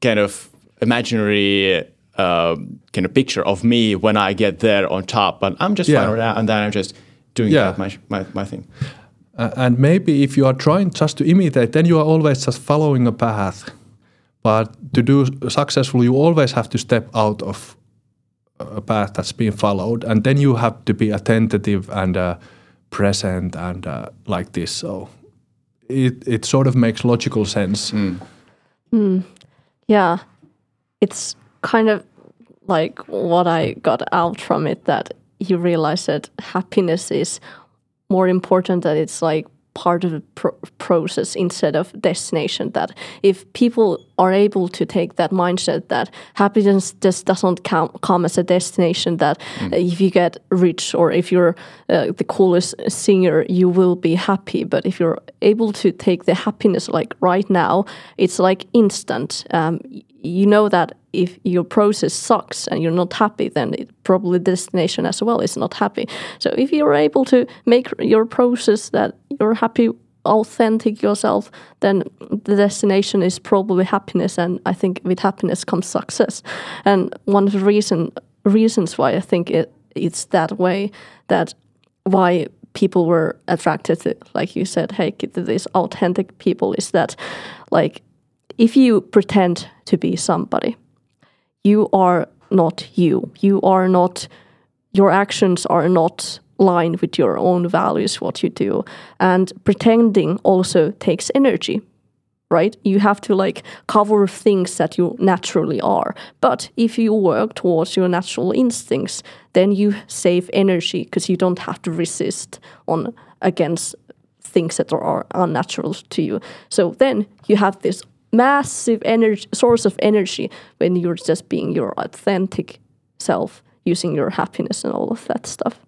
kind of imaginary. Uh, kind of picture of me when I get there on top, but I'm just Yeah. fine right now, and then I'm just doing Yeah. my, my my thing. Uh, and maybe if you are trying just to imitate, then you are always just following a path. But to do successful, you always have to step out of a path that's been followed, and then you have to be attentive and uh, present and uh, like this. So it it sort of makes logical sense. Yeah, it's kind of like what I got out from it that you realize that happiness is more important that it's like part of the pro- process instead of destination. That if people are able to take that mindset that happiness just doesn't come, come as a destination that uh, if you get rich or if you're uh, the coolest singer you will be happy. But if you're able to take the happiness like right now it's like instant. Um, you know that if your process sucks and you're not happy, then it, probably the destination as well is not happy. So if you're able to make your process that you're happy, authentic yourself, then the destination is probably happiness. And I think with happiness comes success. And one of the reason reasons why I think it it's that way that why people were attracted to, like you said, hey, these authentic people is that like if you pretend to be somebody, you are not you. You are not, your actions are not lined with your own values, what you do. And pretending also takes energy, right? You have to like cover things that you naturally are. But if you work towards your natural instincts, then you save energy because you don't have to resist on against things that are unnatural to you. So then you have this massive energy source of energy when you're just being your authentic self using your happiness and all of that stuff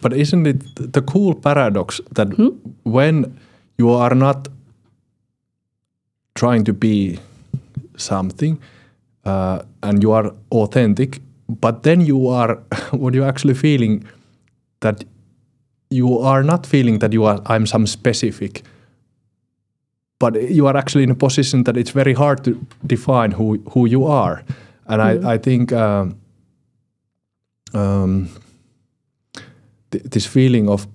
but isn't it the cool paradox that hmm? when you are not trying to be something uh, and you are authentic but then you are what you're actually feeling that you are not feeling that you are i'm some specific but you are actually in a position that it's very hard to define who who you are, and mm. I mm-hmm. I think um, um, th this feeling of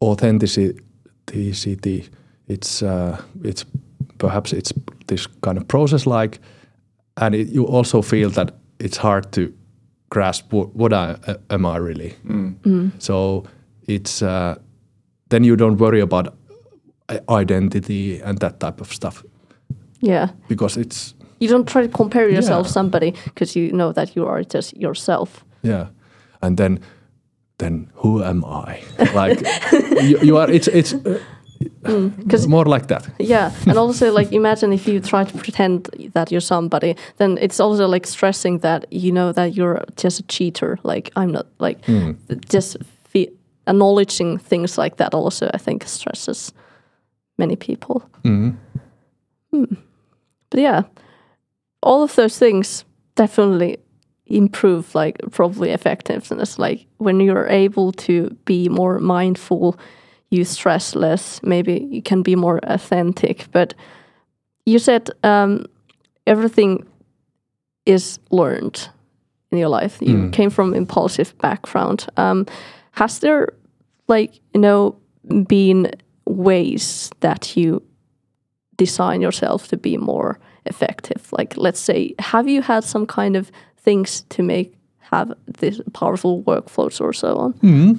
authenticity it's uh, it's perhaps it's this kind of process like, and it, you also feel that it's hard to grasp what, what I, uh, am I really. Mm. Mm. So it's uh, then you don't worry about identity and that type of stuff. Yeah. Because it's you don't try to compare yourself yeah. somebody because you know that you are just yourself. Yeah. And then then who am I? Like you, you, are it's it's uh, mm, more like that. Yeah. And also like imagine if you try to pretend that you're somebody, then it's also like stressing that you know that you're just a cheater. Like I'm not like mm. just acknowledging things like that also I think stresses many people. Hmm. But yeah, all of those things definitely improve like probably effectiveness. Like when you're able to be more mindful, you stress less. Maybe you can be more authentic. But you said um, everything is learned in your life. You mm. came from impulsive background. Um, has there like you know been ways that you design yourself to be more effective? Like, let's say, have you had some kind of things to make have this powerful workflows or so on? Mm.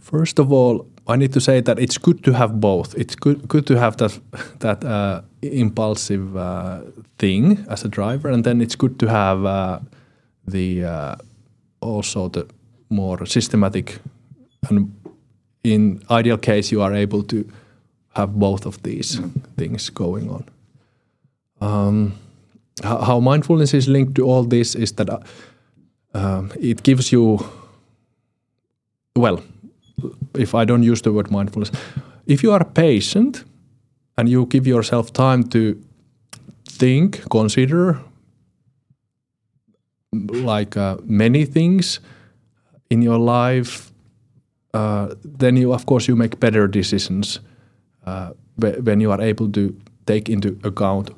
First of all, I need to say that it's good to have both. It's good good to have that that uh, impulsive uh, thing as a driver, and then it's good to have uh, the uh, also the more systematic and in ideal case, you are able to have both of these mm. things going on. Um, how, how, mindfulness is linked to all this is that uh, um, it gives you, well, if I don't use the word mindfulness, if you are patient and you give yourself time to think, consider like uh, many things in your life uh, then you of course you make better decisions uh, when you are able to take into account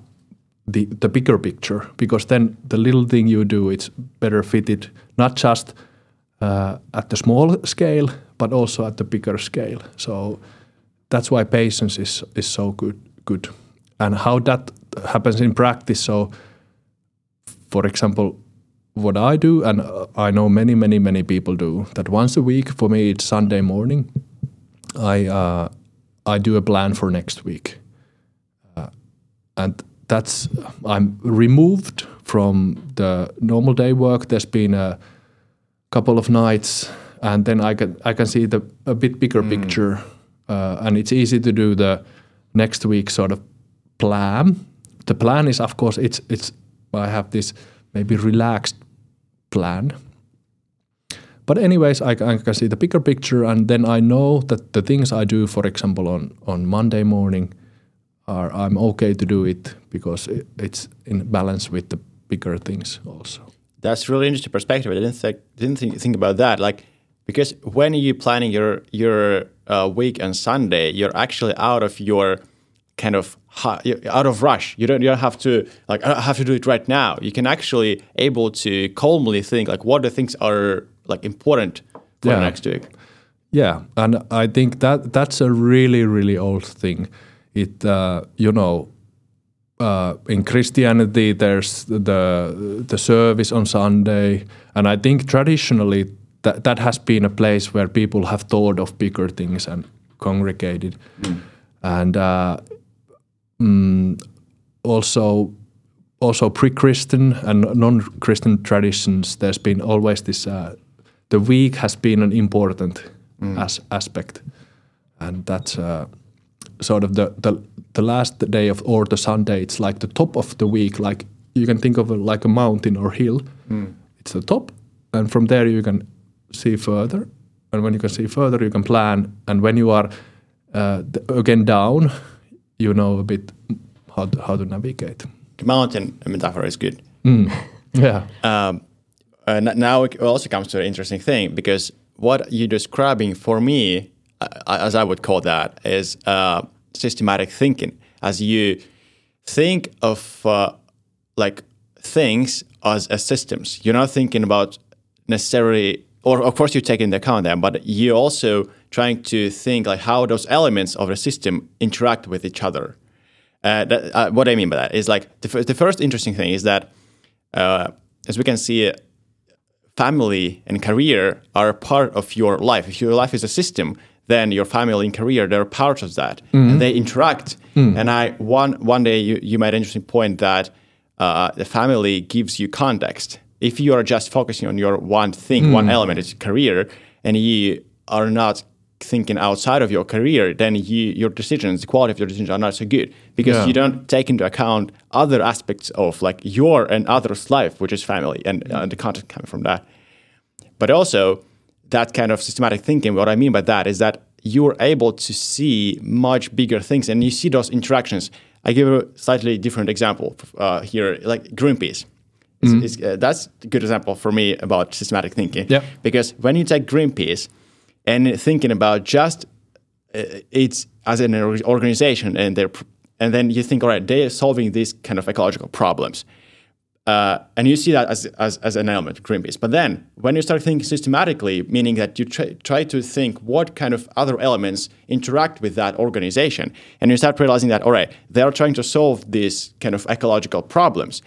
the the bigger picture because then the little thing you do it's better fitted not just uh, at the small scale but also at the bigger scale. So that's why patience is is so good good. And how that happens in practice so for example what I do, and uh, I know many, many, many people do that once a week. For me, it's Sunday morning. I uh, I do a plan for next week, uh, and that's I'm removed from the normal day work. There's been a couple of nights, and then I can I can see the a bit bigger mm. picture, uh, and it's easy to do the next week sort of plan. The plan is, of course, it's it's I have this maybe relaxed plan. But anyways, I, I, can see the bigger picture, and then I know that the things I do, for example, on on Monday morning, are I'm okay to do it because it, it's in balance with the bigger things also. That's really interesting perspective. I didn't think didn't think, think about that. Like because when you planning your your uh, week on Sunday, you're actually out of your kind of out of rush. You don't you don't have to like I have to do it right now. You can actually able to calmly think like what the things are like important for Yeah. next week. Yeah, and I think that that's a really really old thing. It uh, you know. Uh, in Christianity, there's the the service on Sunday, and I think traditionally that that has been a place where people have thought of bigger things and congregated, and uh, mm, also also pre-Christian and non-Christian traditions. There's been always this. Uh, the week has been an important as, aspect, and that's uh, sort of the, the the last day of or the Sunday. It's like the top of the week. Like you can think of it like a mountain or hill. It's the top, and from there you can see further. And when you can see further, you can plan. And when you are uh, again down, you know a bit how to, how to navigate. The mountain metaphor is good. Yeah. um, uh, now it also comes to an interesting thing because what you're describing for me, uh, as I would call that, is uh, systematic thinking. As you think of uh, like things as, as systems, you're not thinking about necessarily, or of course you take into account them, but you're also trying to think like how those elements of the system interact with each other. Uh, that, uh, what I mean by that is like the, f- the first interesting thing is that uh, as we can see, family and career are a part of your life. If your life is a system, then your family and career they're parts of that, and they interact. And I one one day you, you made an interesting point that uh, the family gives you context. If you are just focusing on your one thing, one element, it's career, and you are not thinking outside of your career, then you, your decisions, the quality of your decisions are not so good because Yeah. you don't take into account other aspects of like your and others' life, which is family and uh, the content coming from that. But also, that kind of systematic thinking, what I mean by that is that you're able to see much bigger things and you see those interactions. I give a slightly different example uh, here, like Greenpeace. Is, is, uh, that's a good example for me about systematic thinking. Yeah. Because when you take Greenpeace and thinking about just uh, it's as an organization and they're and then you think all right they are solving these kind of ecological problems. Uh, and you see that as, as, as an element of greenpeace. But then when you start thinking systematically meaning that you try, try to think what kind of other elements interact with that organization and you start realizing that all right they are trying to solve these kind of ecological problems.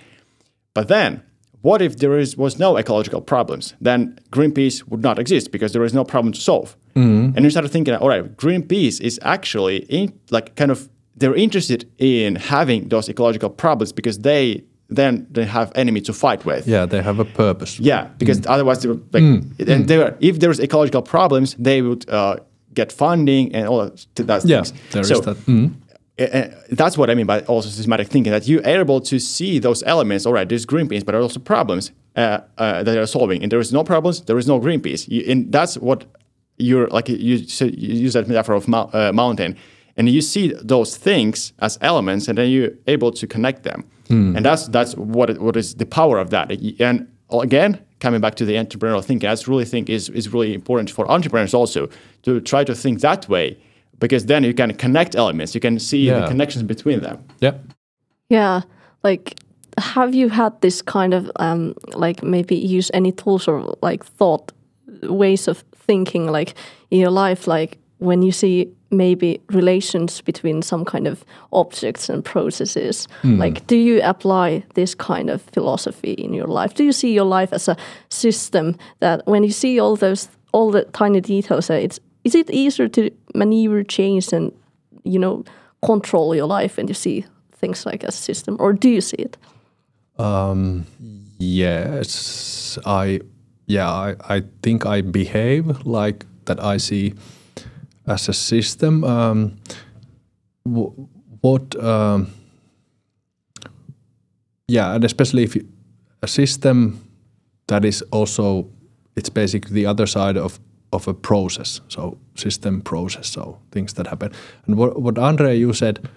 But then, what if there is, was no ecological problems? Then Greenpeace would not exist because there is no problem to solve. And you started thinking, all right, Greenpeace is actually in, like kind of they're interested in having those ecological problems because they then they have enemy to fight with. Yeah, they have a purpose. Yeah, because otherwise, they would, like, and they were, if there's ecological problems, they would uh, get funding and all that, that Yeah, things. there is so, that. Mm. Uh, that's what I mean by also systematic thinking. That you're able to see those elements. All right, there's Greenpeace, but there are also problems uh, uh, that are solving. And there is no problems. There is no Greenpeace. You, and that's what you're like. You, s- you use that metaphor of mou- uh, mountain, and you see those things as elements, and then you're able to connect them. And that's that's what what is the power of that. And again, coming back to the entrepreneurial thinking, I just really think is is really important for entrepreneurs also to try to think that way because then you can connect elements. You can see the connections between them. Yeah. Yeah, like have you had this kind of um like maybe use any tools or like thought ways of thinking like in your life like when you see maybe relations between some kind of objects and processes like do you apply this kind of philosophy in your life do you see your life as a system that when you see all those all the tiny details it's is it easier to maneuver change and you know control your life when you see things like a system or do you see it Um, yes, I yeah, I, I think I behave like that. I see as a system. Um, wh- what? Um, yeah, and especially if you, a system that is also it's basically the other side of of a process. So system process. So things that happen. And what what Andrei you said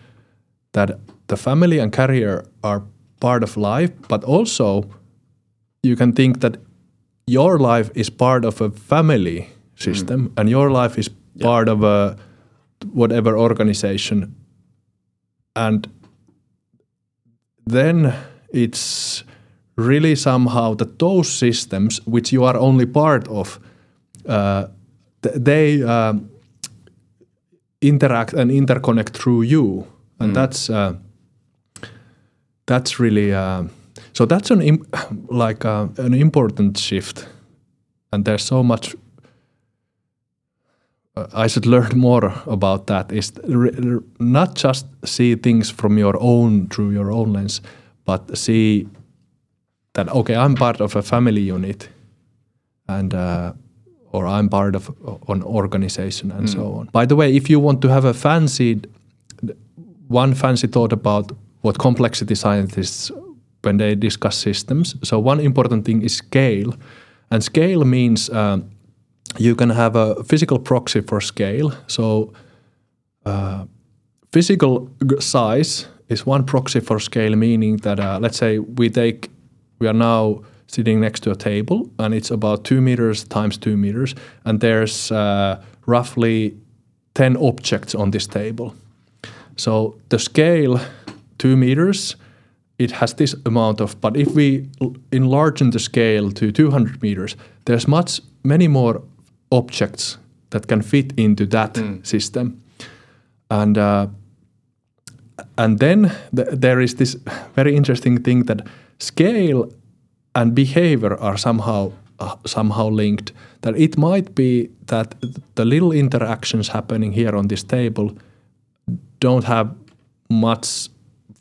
that the family and career are part of life, but also you can think that your life is part of a family system mm. and your life is part of a whatever organization and then it's really somehow that those systems which you are only part of th- they um, interact and interconnect through you. And that's uh, that's really uh, so that's an Im- like uh, an important shift. And there's so much uh, I should learn more about that is not just see things from your own through your own lens but see that okay I'm part of a family unit. And uh, or I'm part of an organization and so on. By the way, if you want to have a fancy one fancy thought about what complexity scientists when they discuss systems. So one important thing is scale, and scale means um, you can have a physical proxy for scale. So uh, physical size is one proxy for scale, meaning that uh, let's say we take we are now sitting next to a table and it's about two meters times two meters, and there's uh, roughly ten objects on this table. So the scale, two meters, it has this amount of. But if we enlarge the scale to 200 meters, there's much many more objects that can fit into that system, and uh, and then th- there is this very interesting thing that scale and behavior are somehow uh, somehow linked. That it might be that the little interactions happening here on this table don't have much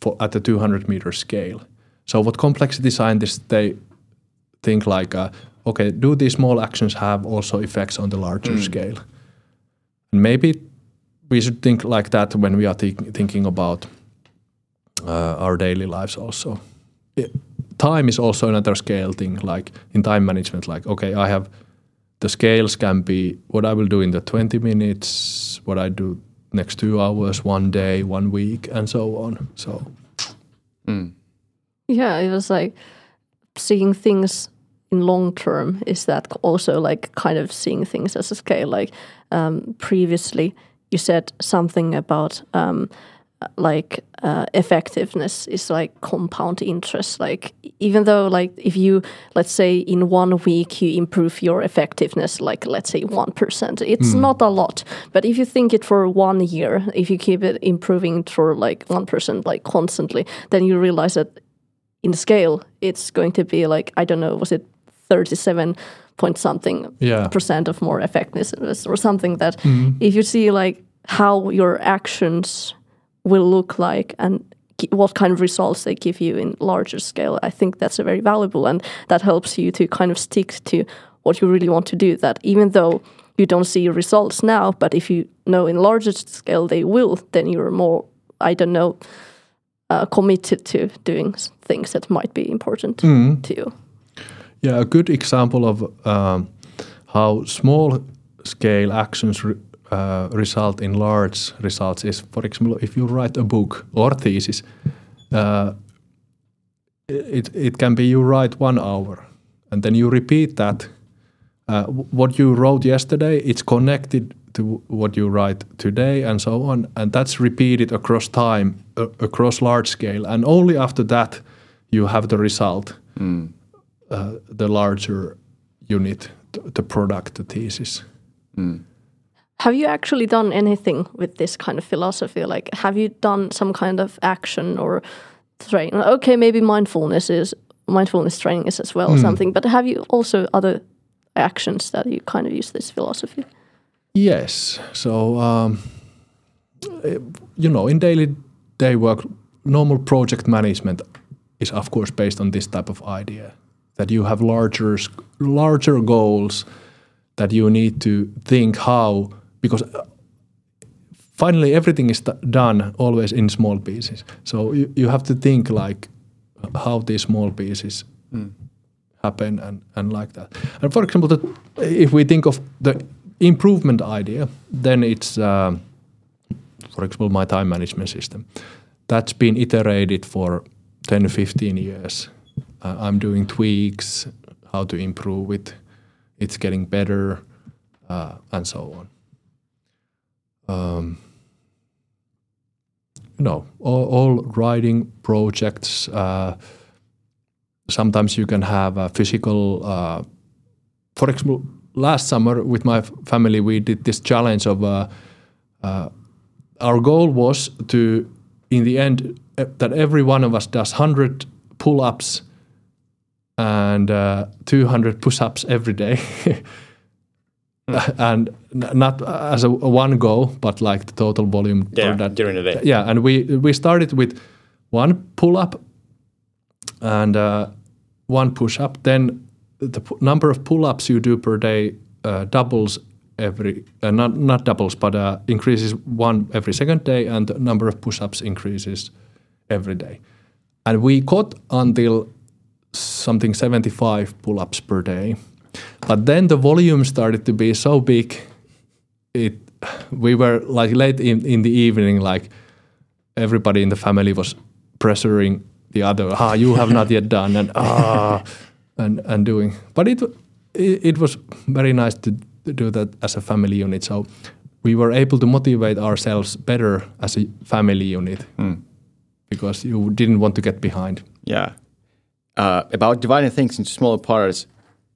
for at the 200 meter scale. So what complexity scientists they think like, uh, okay, do these small actions have also effects on the larger scale? And maybe we should think like that when we are think- thinking about uh, our daily lives also. I- time is also another scale thing, like in time management, like, okay, I have the scales can be what I will do in the 20 minutes, what I do next two hours, one day, one week, and so on. So, Yeah, it was like seeing things in long term. Is that also like kind of seeing things as a scale? Like um, previously, you said something about um, like uh, effectiveness is like compound interest. Like even though like if you let's say in one week you improve your effectiveness, like let's say one percent, it's not a lot. But if you think it for one year, if you keep it improving for like one percent like constantly, then you realize that in scale, it's going to be like I don't know, was it thirty-seven point something Yeah. percent of more effectiveness or something that if you see like how your actions will look like and what kind of results they give you in larger scale, I think that's a very valuable and that helps you to kind of stick to what you really want to do. That even though you don't see results now, but if you know in larger scale they will, then you're more I don't know uh, committed to doing things that might be important to you. yeah, a good example of um, how small scale actions uh, result in large results is, for example, if you write a book or thesis, uh, it, it can be you write one hour and then you repeat that. Uh, what you wrote yesterday, it's connected to what you write today and so on. And that's repeated across time, uh, across large scale. And only after that, you have the result, uh, the larger unit, the, the product, the thesis. Have you actually done anything with this kind of philosophy? Like, have you done some kind of action or training? Okay, maybe mindfulness is mindfulness training is as well something, but have you also other actions that you kind of use this philosophy? Yes. So, um, eh, you know, in daily day work, normal project management is, of course, based on this type of idea that you have larger, larger goals that you need to think how, because uh, finally everything is done always in small pieces. So you, you have to think like how these small pieces happen and, and like that. And for example, the, if we think of the improvement idea, then it's, um, for example, my time management system. That's been iterated for 10 15 years. Uh, I'm doing tweaks, how to improve it. It's getting better, uh, and so on. Um, you know, all, all writing projects. Uh, sometimes you can have a physical. Uh, for example, last summer with my family, we did this challenge of. Uh, uh, our goal was to, in the end, that every one of us does hundred pull-ups and uh, 200 push-ups every day. and not as a, a one go, but like the total volume Yeah, that during the day. yeah, and we we started with one pull up and uh, one push up. Then the pu- number of pull ups you do per day uh, doubles every uh, not not doubles, but uh, increases one every second day, and the number of push ups increases every day. And we got until something 75 pull ups per day. But then the volume started to be so big, it we were like late in, in the evening, like everybody in the family was pressuring the other. Ah, you have not yet done, and ah, and and doing. But it it, it was very nice to, to do that as a family unit. So we were able to motivate ourselves better as a family unit because you didn't want to get behind. Yeah. Uh, about dividing things into smaller parts,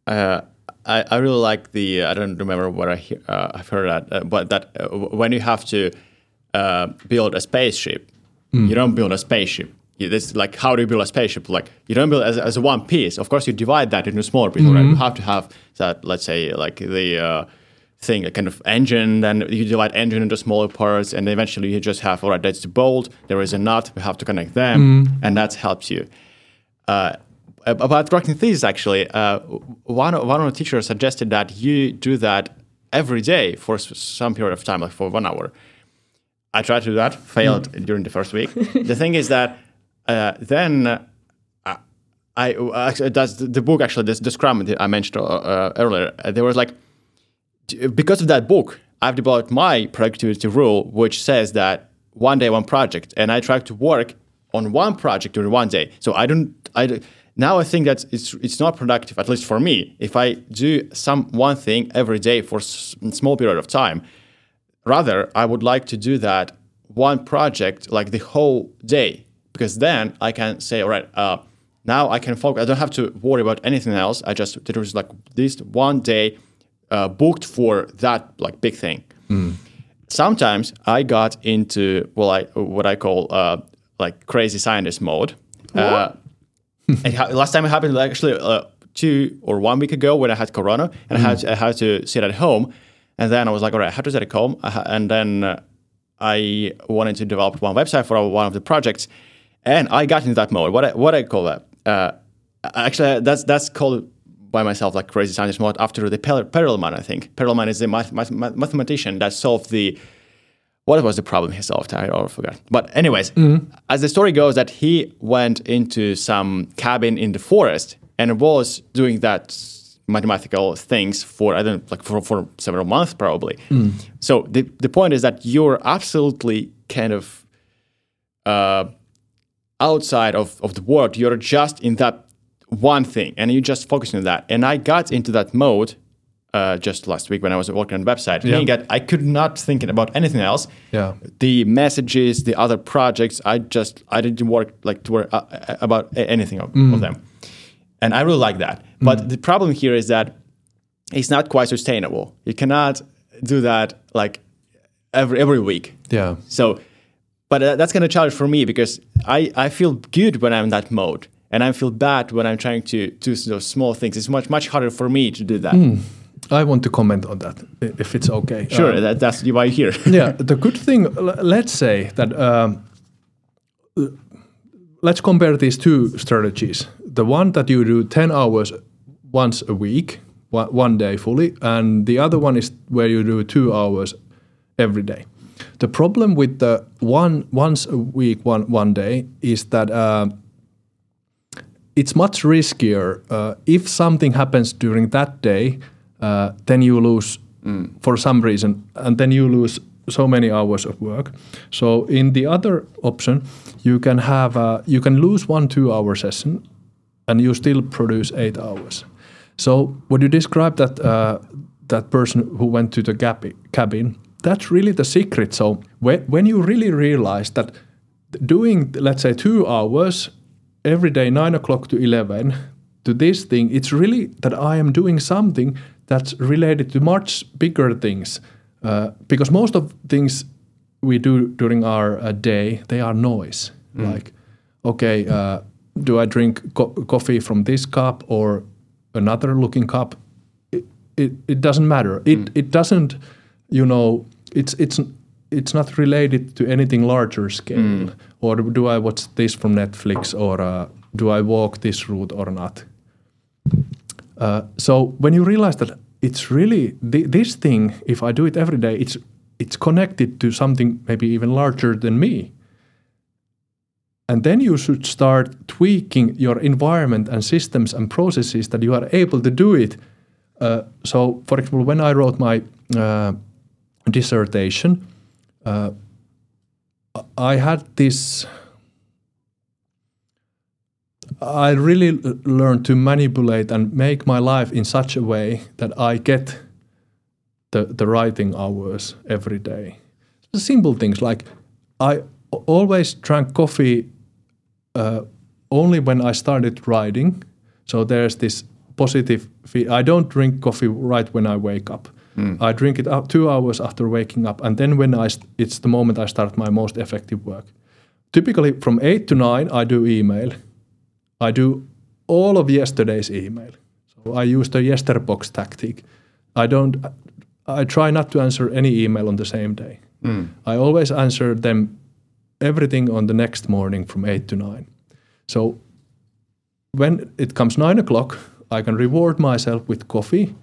uh, I, I really like the, I don't remember where I he- uh, I've heard that, uh, but that uh, when you have to uh, build a spaceship, you don't build a spaceship. You, this like how do you build a spaceship? Like you don't build as, as one piece. Of course, you divide that into smaller pieces. Right? You have to have that. Let's say like the uh, thing, a kind of engine. Then you divide engine into smaller parts, and eventually you just have all right. That's the bolt. There is a nut. We have to connect them, and that helps you. Uh, about writing thesis, actually, uh, one one of the teachers suggested that you do that every day for some period of time, like for one hour. I tried to do that, failed during the first week. the thing is that uh, then uh, I actually that's the, book actually this the Scrum that I mentioned uh, uh, earlier. uh, there was like because of that book, I've developed my productivity rule, which says that one day one project, and I try to work on one project during one day. So I don't. I now I think that it's it's not productive, at least for me, if I do some one thing every day for s- small period of time. Rather, I would like to do that one project like the whole day because then I can say, all right, uh, now I can focus. I don't have to worry about anything else. I just there was like this one day uh, booked for that like big thing. Sometimes I got into well, I what I call uh, like crazy scientist mode. Uh, it ha- last time it happened like, actually uh, two or one week ago when I had Corona and I had I had to sit at home, and then I was like, all right, how to sit at home, I ha- and then uh, I wanted to develop one website for one of the projects, and I got into that mode. What I, what I call that? Uh, actually, that's that's called by myself like crazy scientist mode after the Per- Perelman. I think Perelman is the math- math- mathematician that solved the what was the problem he solved? I already forgot. But anyways, as the story goes, that he went into some cabin in the forest and was doing that mathematical things for I don't like for, for several months probably. So the the point is that you're absolutely kind of uh, outside of, of the world. You're just in that one thing and you just focusing on that. And I got into that mode uh, just last week when I was working on the website. Yeah. Meaning that I could not think about anything else. Yeah. The messages, the other projects, I just I didn't work like to work uh, uh, about anything of, of them, and I really like that. But the problem here is that it's not quite sustainable. You cannot do that like every every week. Yeah. So, but uh, that's kind of challenge for me because I, I feel good when I'm in that mode, and I feel bad when I'm trying to do those small things. It's much much harder for me to do that. I want to comment on that if it's okay. Sure, Um, that, that's why you're here. yeah, the good thing, let's say that um, let's compare these two strategies. The one that you do 10 hours once a week, one one day fully, and the other one is where you do two hours every day. The problem with the one once a week, one one day is that uh, it's much riskier. Uh, if something happens during that day, uh, then you lose for some reason, and then you lose so many hours of work. So in the other option, you can have uh, you can lose one two hour session, and you still produce eight hours. So would you describe that uh, that person who went to the gap- cabin? That's really the secret. So when when you really realize that doing let's say two hours every day, nine o'clock to eleven, to this thing, it's really that I am doing something that's related to much bigger things. Uh, because most of things we do during our uh, day, they are noise. Like, okay, uh, do I drink co- coffee from this cup or another looking cup? It, it, it doesn't matter. It, it doesn't, you know, it's, it's, it's not related to anything larger scale. Or do I watch this from Netflix or uh, do I walk this route or not? Uh, so when you realize that it's really th- this thing, if I do it every day, it's it's connected to something maybe even larger than me. And then you should start tweaking your environment and systems and processes that you are able to do it. Uh, so, for example, when I wrote my uh, dissertation, uh, I had this I really learned to manipulate and make my life in such a way that I get the, the writing hours every day. Simple things like I always drank coffee uh, only when I started writing. So there's this positive. Fe- I don't drink coffee right when I wake up. I drink it up two hours after waking up, and then when I st- it's the moment I start my most effective work. Typically, from eight to nine, I do email. I do all of yesterday's email. So I use the yesterbox tactic. I don't. I try not to answer any email on the same day. I always answer them everything on the next morning from eight to nine. So when it comes nine o'clock, I can reward myself with coffee,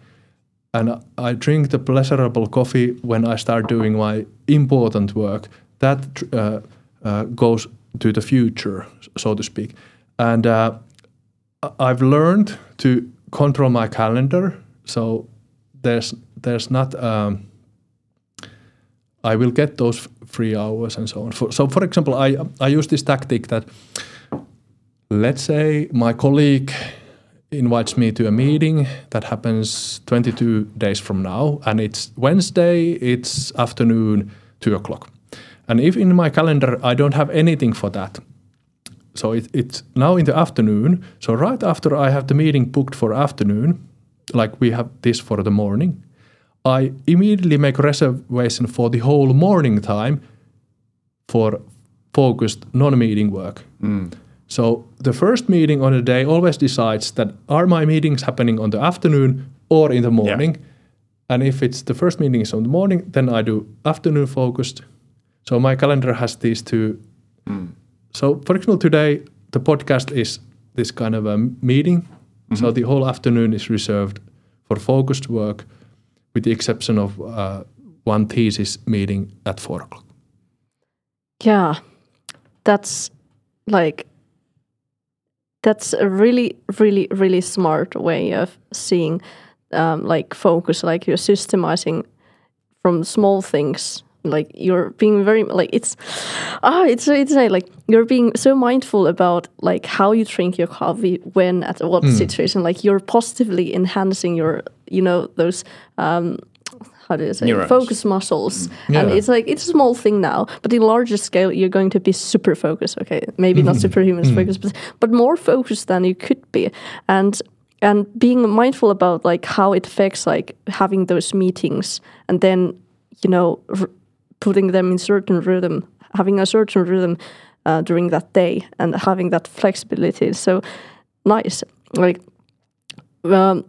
and I drink the pleasurable coffee when I start doing my important work. That uh, uh, goes to the future, so to speak. And uh, I've learned to control my calendar, so there's there's not. Um, I will get those free hours and so on. For, so, for example, I I use this tactic that let's say my colleague invites me to a meeting that happens 22 days from now, and it's Wednesday, it's afternoon, two o'clock. And if in my calendar I don't have anything for that, so it, it's now in the afternoon. So right after I have the meeting booked for afternoon, like we have this for the morning, I immediately make reservation for the whole morning time for focused non-meeting work. Mm. So the first meeting on the day always decides that are my meetings happening on the afternoon or in the morning. And if it's the first meeting is on the morning, then I do afternoon focused. So my calendar has these two. Mm. So for example, today the podcast is this kind of a meeting. So the whole afternoon is reserved for focused work, with the exception of uh, one thesis meeting at four o'clock. Yeah, that's like that's a really, really, really smart way of seeing um, like focus. Like you're systemizing from small things. Like you're being very like it's ah it's it's a, like you're being so mindful about like how you drink your coffee when at what situation. Like you're positively enhancing your you know those um how do you say Neurons. focus muscles. And it's like it's a small thing now but in larger scale you're going to be super focused okay? Maybe not superhuman focused but, but more focused than you could be. And and being mindful about like how it affects like having those meetings and then you know r- putting them in certain rhythm having a certain rhythm uh, during that day and having that flexibility so nice like um,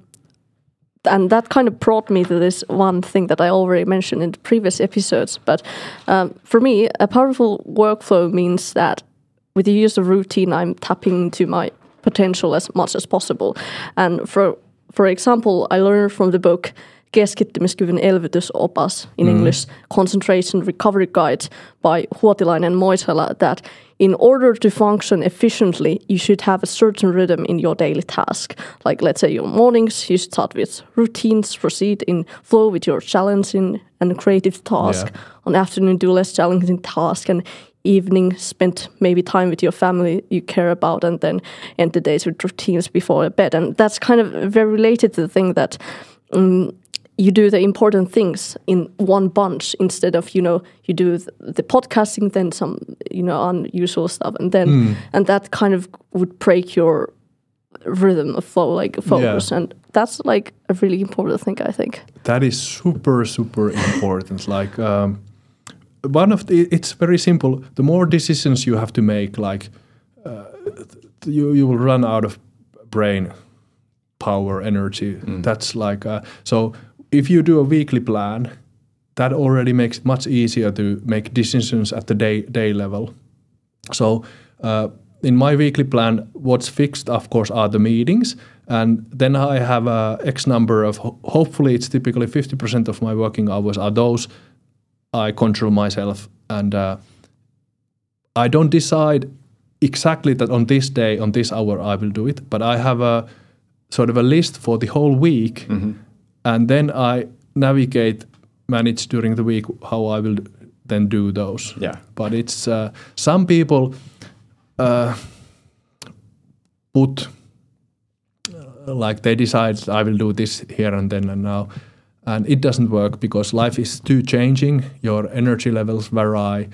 and that kind of brought me to this one thing that I already mentioned in the previous episodes. But um, for me, a powerful workflow means that with the use of routine, I'm tapping into my potential as much as possible. And for for example, I learned from the book keskittymiskyvyn elvytysopas in English, Concentration Recovery Guide by Huotilainen and Moisala that in order to function efficiently, you should have a certain rhythm in your daily task. Like, let's say your mornings, you start with routines, proceed in flow with your challenging and creative task. Yeah. On afternoon, do less challenging task, and evening, spend maybe time with your family you care about, and then end the days with routines before bed. And that's kind of very related to the thing that. Um, you do the important things in one bunch instead of you know you do the podcasting then some you know unusual stuff and then and that kind of would break your rhythm of flow like focus and that's like a really important thing i think That is super, super important. Like um, one of the, it's very simple. The more decisions you have to make, like uh, you you will run out of brain power, energy. That's like uh, so. If you do a weekly plan, that already makes it much easier to make decisions at the day day level. So uh, in my weekly plan, what's fixed, of course, are the meetings, and then I have a X number of. ho- Hopefully, it's typically fifty percent of my working hours are those I control myself, and uh, I don't decide exactly that on this day, on this hour, I will do it, but I have a sort of a list for the whole week, and then I navigate, manage during the week how I will then do those Yeah. but it's uh, some people uh, put uh, like they decide I will do this here and then and now, and it doesn't work because life is too changing. Your energy levels vary.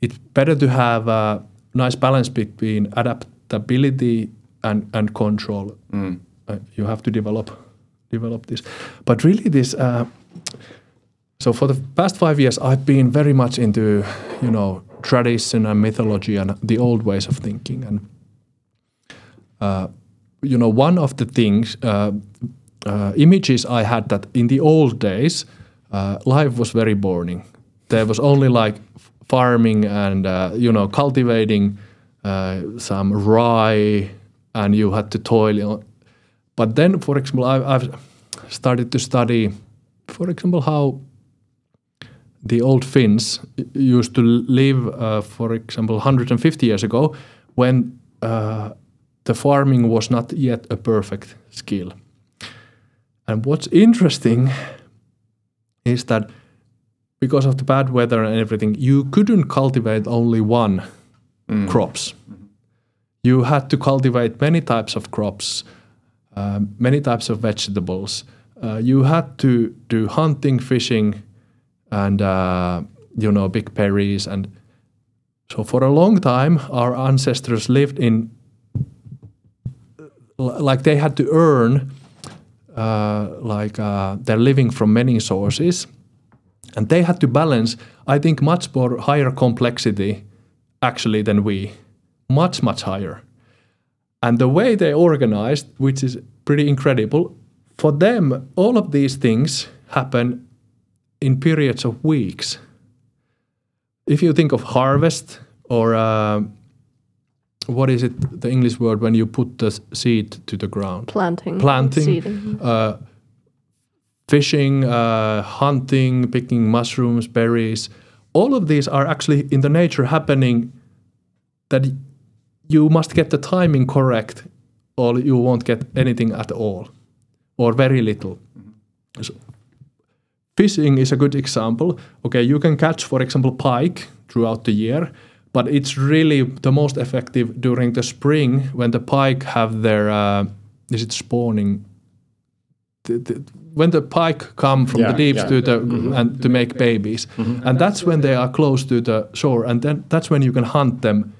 It's better to have a nice balance between adaptability and and control. Uh, you have to develop develop this, but really this. Uh, so for the past five years, I've been very much into, you know, tradition and mythology and the old ways of thinking. And, uh, you know, one of the things, uh, uh, images I had that in the old days, uh, life was very boring. There was only like farming and, uh, you know, cultivating uh, some rye and you had to toil. But then, for example, I, I've started to study, for example, how the old Finns used to live, uh, for example, 150 years ago, when uh, the farming was not yet a perfect skill. And what's interesting is that because of the bad weather and everything, you couldn't cultivate only one crops. You had to cultivate many types of crops, uh, many types of vegetables. Uh, you had to do hunting, fishing, and uh, you know big berries and so for a long time our ancestors lived in like they had to earn uh, like uh, their living from many sources. And they had to balance i think much more higher complexity actually than we. Much much higher and the way they organized which is pretty incredible for them all of these things happen in periods of weeks. If you think of harvest or uh, what is it, the English word when you put the seed to the ground? planting Planting, seeding. uh, fishing, uh, hunting, picking mushrooms, berries. All of these are actually in the nature happening that you must get the timing correct or you won't get anything at all or very little. So fishing is a good example. Okay, you can catch, for example, pike throughout the year, but it's really the most effective during the spring when the pike have their uh, is it spawning? The, the, when the pike come from Yeah, the deeps yeah. to the mm-hmm. Mm-hmm. and to make babies, and that's when they are close to the shore, and then that's when you can hunt them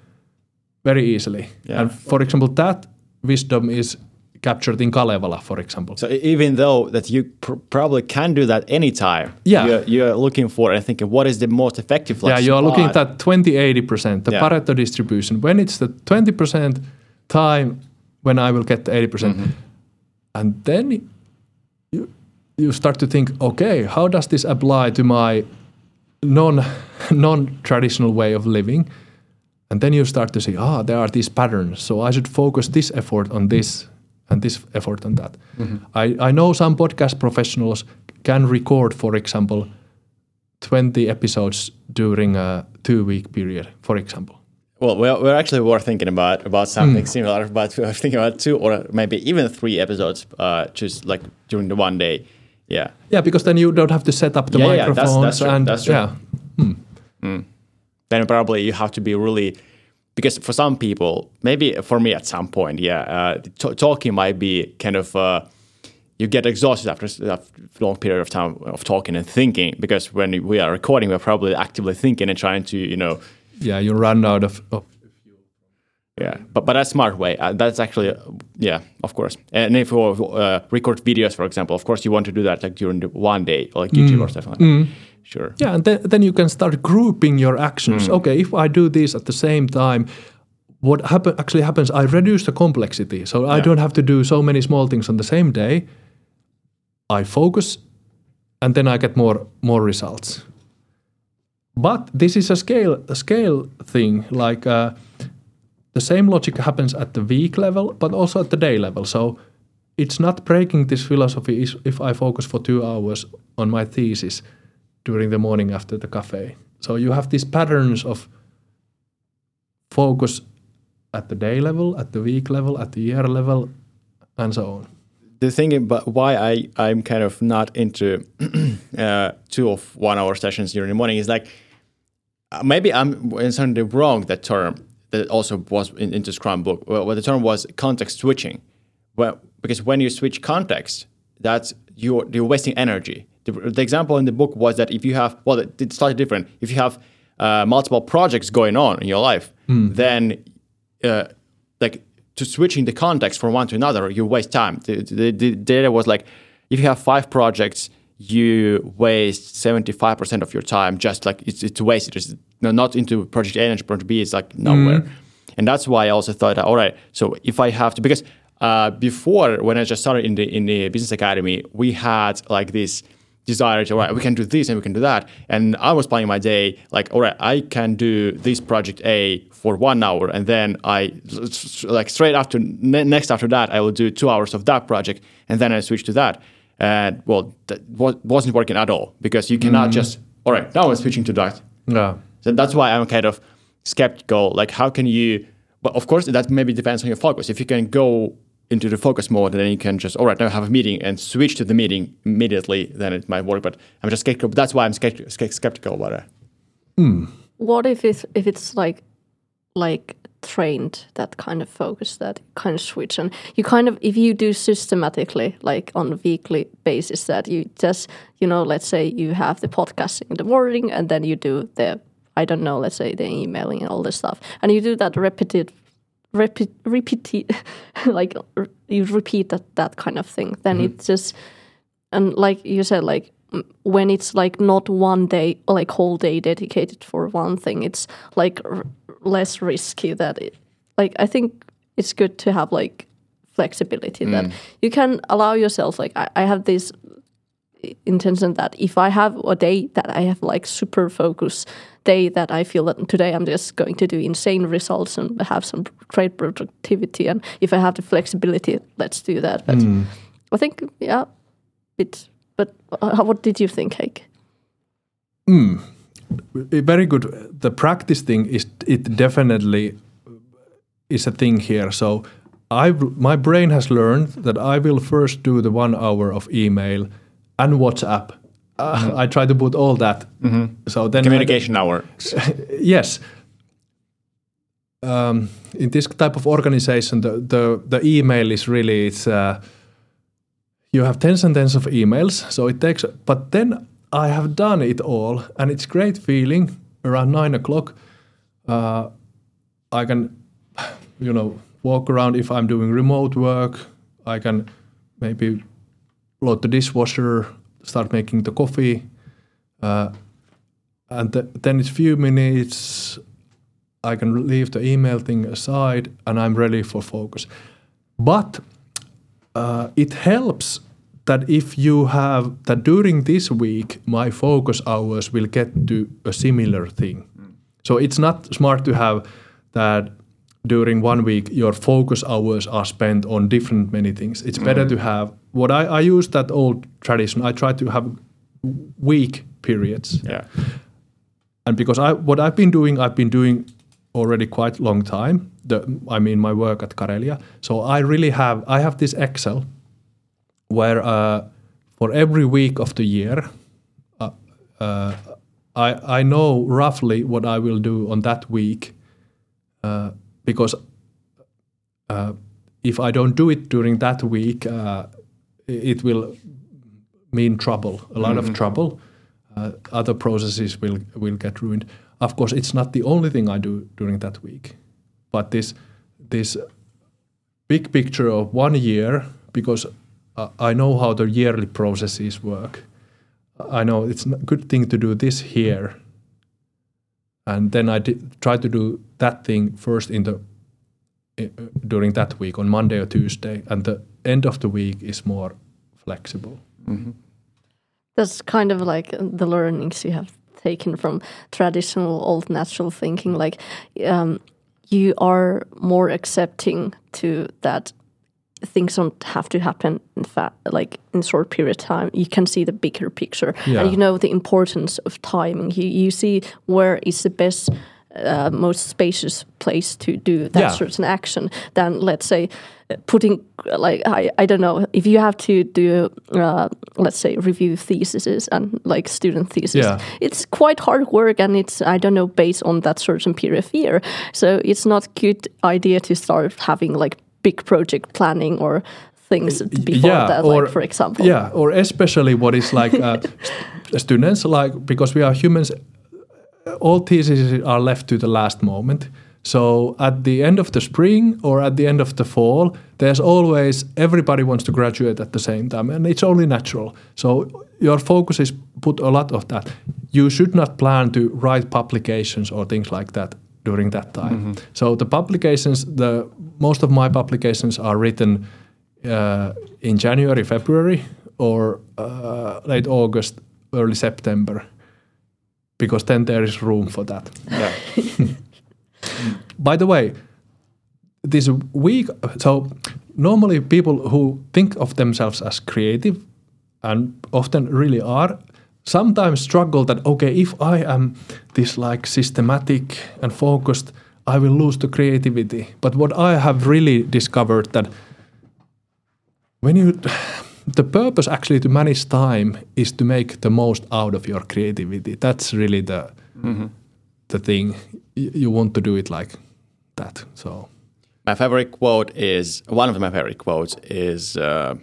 very easily. Yeah. And for example, that wisdom is captured in Kalevala, for example. So even though that you pr- probably can do that anytime, Yeah. you're, you're looking for and thinking what is the most effective. Like, yeah, you are looking at spot? that 20 80%, the Yeah. Pareto distribution. When it's the 20% time when I will get the 80%. percent Mm-hmm. And then you, you start to think, okay, how does this apply to my non non traditional way of living? And then you start to see, ah, there are these patterns. So I should focus this effort on this and this effort on that. I, I know some podcast professionals can record, for example, 20 episodes during a two week period, for example. Well, we're, we're actually were thinking about about something similar, but we're thinking about two or maybe even three episodes, uh, just like during the one day. Yeah, Yeah, because then you don't have to set up the Yeah, yeah, that's- microphones that's true, and that's true. yeah. Then probably you have to be really because for some people, maybe for me at some point, yeah, uh, t- talking might be kind of. Uh, you get exhausted after a long period of time of talking and thinking because when we are recording, we're probably actively thinking and trying to, you know, Yeah, you run out of, Yeah, but but that's smart way. Uh, that's actually uh, yeah, of course. And if you uh, record videos, for example, of course you want to do that like during the one day, or like YouTube or stuff like that. Sure. Yeah, and then, then you can start grouping your actions. Okay, if I do this at the same time, what happen actually happens? I reduce the complexity, so I don't have to do so many small things on the same day. I focus, and then I get more more results. But this is a scale a scale thing. Like uh, the same logic happens at the week level, but also at the day level. So it's not breaking this philosophy if I focus for two hours on my thesis during the morning after the cafe. So you have these patterns of focus at the day level, at the week level, at the year level, and so on. The thing about why I I'm kind of not into uh, two of one hour sessions during the morning is like uh, maybe I'm inserting wrong that term that also was in, into Scrum book. Well, well, the term was context switching. Well, because when you switch context, that's you're you're wasting energy. The, the example in the book was that if you have well, it- it's slightly different. If you have uh, multiple projects going on in your life, then uh, like to switching the context from one to another, you waste time. The, the, the data was like, if you have five projects, you waste seventy five percent of your time. Just like it's it's wasted. It's not into project A and project B. It's like nowhere. And that's why I also thought, all right, so if I have to, because uh, before when I just started in the in the business academy, we had like this desire to, all right, we can do this and we can do that. And I was planning my day like, all right, I can do this project A for one hour, and then I like straight after ne- next after that, I will do two hours of that project, and then I switch to that. And well, that wa- wasn't working at all because you cannot mm. just, all right, now I'm switching to that. Yeah. So that's why I'm kind of skeptical. Like, how can you? But of course, that maybe depends on your focus. If you can go into the focus mode, and then you can just, all right, now have a meeting and switch to the meeting immediately. Then it might work. But I'm just skeptical. That's why I'm skeptical, skeptical about it. Hmm. What if it's if it's like like trained that kind of focus that kind of switch and you kind of if you do systematically like on a weekly basis that you just you know let's say you have the podcasting in the morning and then you do the I don't know let's say the emailing and all this stuff and you do that repeated repeat repeat like you repeat that that kind of thing. Then mm-hmm. it just and like you said like when it's like not one day like whole day dedicated for one thing it's like r- less risky that it like i think it's good to have like flexibility that mm. you can allow yourself like I, I have this intention that if i have a day that i have like super focus day that i feel that today i'm just going to do insane results and have some great productivity and if i have the flexibility let's do that but i think yeah it but uh, what did you think Heikki? very good. The practice thing is it definitely is a thing here. So I my brain has learned that I will first do the one hour of email and WhatsApp. Uh, I try to put all that. So then Communication hour. yes. Um, in this type of organization, the, the, the email is really it's uh, you have tens and tens of emails, so it takes. But then I have done it all, and it's great feeling. Around nine o'clock, uh, I can, you know, walk around if I'm doing remote work. I can maybe load the dishwasher, start making the coffee, uh, and th- then it's a few minutes. I can leave the email thing aside, and I'm ready for focus. But uh, it helps that if you have that during this week, my focus hours will get to a similar thing. So it's not smart to have that during one week your focus hours are spent on different many things. It's better to have what I, I use that old tradition. I try to have week periods Yeah. and because I what I've been doing, I've been doing already quite long time. The I mean my work at Karelia. So I really have I have this Excel where uh, for every week of the year, uh, uh, I I know roughly what I will do on that week, uh, because uh, if I don't do it during that week, uh, it will mean trouble, a lot of trouble. Uh, other processes will will get ruined. Of course, it's not the only thing I do during that week, but this this big picture of one year because uh, I know how the yearly processes work. I know it's a good thing to do this here, and then I di- try to do that thing first in the i- during that week on Monday or Tuesday, and the end of the week is more flexible. That's kind of like the learnings you have taken from traditional old natural thinking. Like um, you are more accepting to that things don't have to happen in fact like in short period of time you can see the bigger picture Yeah. and you know the importance of timing you, you see where is the best uh, most spacious place to do that Yeah. certain action than let's say putting like I, I don't know if you have to do uh, let's say review theses and like student theses Yeah. it's quite hard work and it's i don't know based on that certain period of year so it's not good idea to start having like big project planning or things before yeah, that or- like for example Yeah, or especially what is like uh, students, like because we are humans, all theses are left to the last moment. So at the end of the spring or at the end of the fall, there's always everybody wants to graduate at the same time, and it's only natural. So your focus is put a lot of that. You should not plan to write publications or things like that during that time. So the publications, the most of my publications are written uh, in January, February, or uh, late August, early September, because then there is room for that. Yeah. By the way, this week, so normally people who think of themselves as creative and often really are sometimes struggle that okay if i am this like systematic and focused i will lose the creativity but what i have really discovered that when you the purpose actually to manage time is to make the most out of your creativity that's really the the thing Y- you want to do it like that so My favorite quote is one of my favorite quotes is. Uh,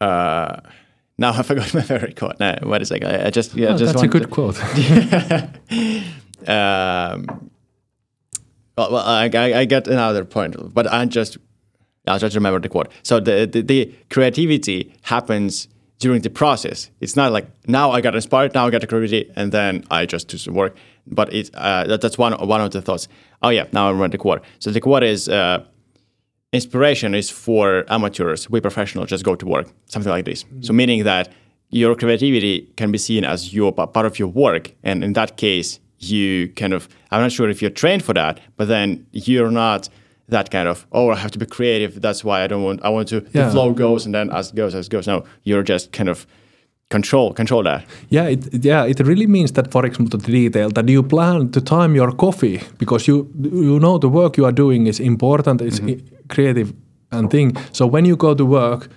uh, now I forgot my favorite quote. No, wait a second. I, I just yeah, Oh, just that's a good to- quote um, well, well I, I, I get another point, but I just I'll just remember the quote. So the, the the creativity happens during the process. It's not like now I got inspired, now I got the creativity, and then I just do some work. But it uh, that, that's one one of the thoughts. Oh yeah, now I remember the quote. So the quote is. Uh, inspiration is for amateurs. We professionals just go to work, something like this. So meaning that your creativity can be seen as your part of your work, and in that case, you kind of I'm not sure if you're trained for that, but then you're not that kind of oh I have to be creative. That's why I don't want I want to Yeah. the flow goes and then as it goes as it goes. No, you're just kind of control control that. Yeah, it, yeah, it really means that, for example, the detail that you plan to time your coffee because you you know the work you are doing is important, it's i- creative and thing. So when you go to work,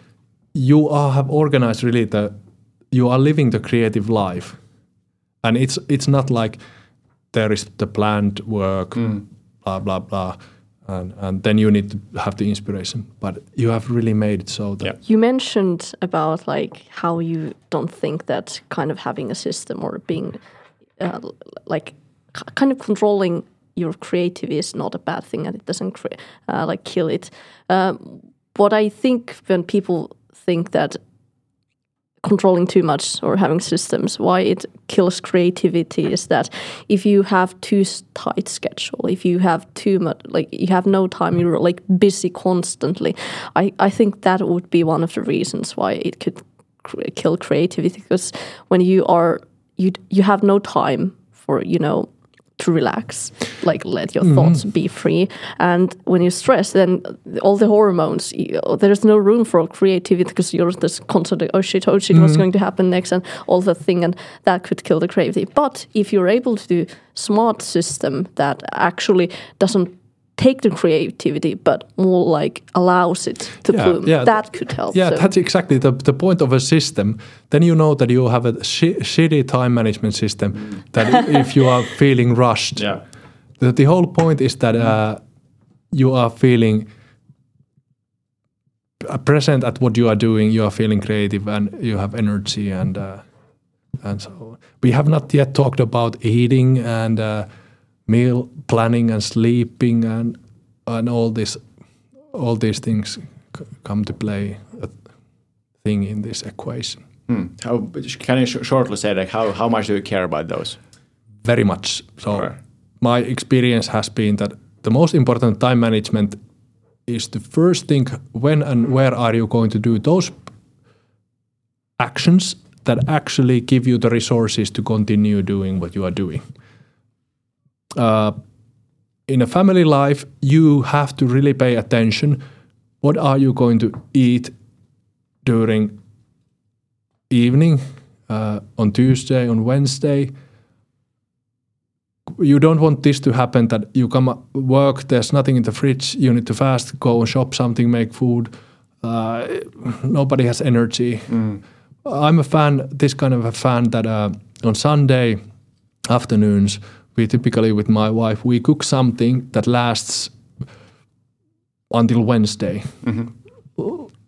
you are have organized really the you are living the creative life, and it's it's not like there is the planned work, mm. blah blah blah. And, and then you need to have the inspiration, but you have really made it so that Yeah. You mentioned about like how you don't think that kind of having a system or being uh, like kind of controlling your creativity is not a bad thing and it doesn't cre- uh, like kill it. Um, what I think when people think that controlling too much or having systems why it kills creativity is that if you have too tight schedule if you have too much like you have no time you're like busy constantly i i think that would be one of the reasons why it could cr- kill creativity because when you are you you have no time for you know to relax, like let your mm-hmm. thoughts be free. And when you stress, then all the hormones, you- there's no room for creativity because you're this constant, oh shit, oh shit, what's mm-hmm. going to happen next, and all the thing, and that could kill the creativity. But if you're able to do smart system that actually doesn't take the creativity, but more like allows it to Yeah, bloom, yeah, that could help. Yeah, So- that's exactly the, the point of a system. Then you know that you have a shi shitty time management system. That if you are feeling rushed, Yeah. the, the whole point is that uh, you are feeling present at what you are doing. You are feeling creative and you have energy and uh, and so we have not yet talked about eating and uh, meal planning and sleeping and and all this all these things c- come to play a thing in this equation Hmm. How can you sh- shortly say like how how much do you care about those? very much so my experience has been that the most important time management is to first think when and where are you going to do those actions that actually give you the resources to continue doing what you are doing uh, in a family life you have to really pay attention. What are you going to eat during evening uh, on tuesday on wednesday? You don't want this to happen that you come work there's nothing in the fridge you need to fast go and shop something make food. Uh, nobody has energy. I'm a fan this kind of a fan that uh, on sunday afternoons we typically with my wife we cook something that lasts until wednesday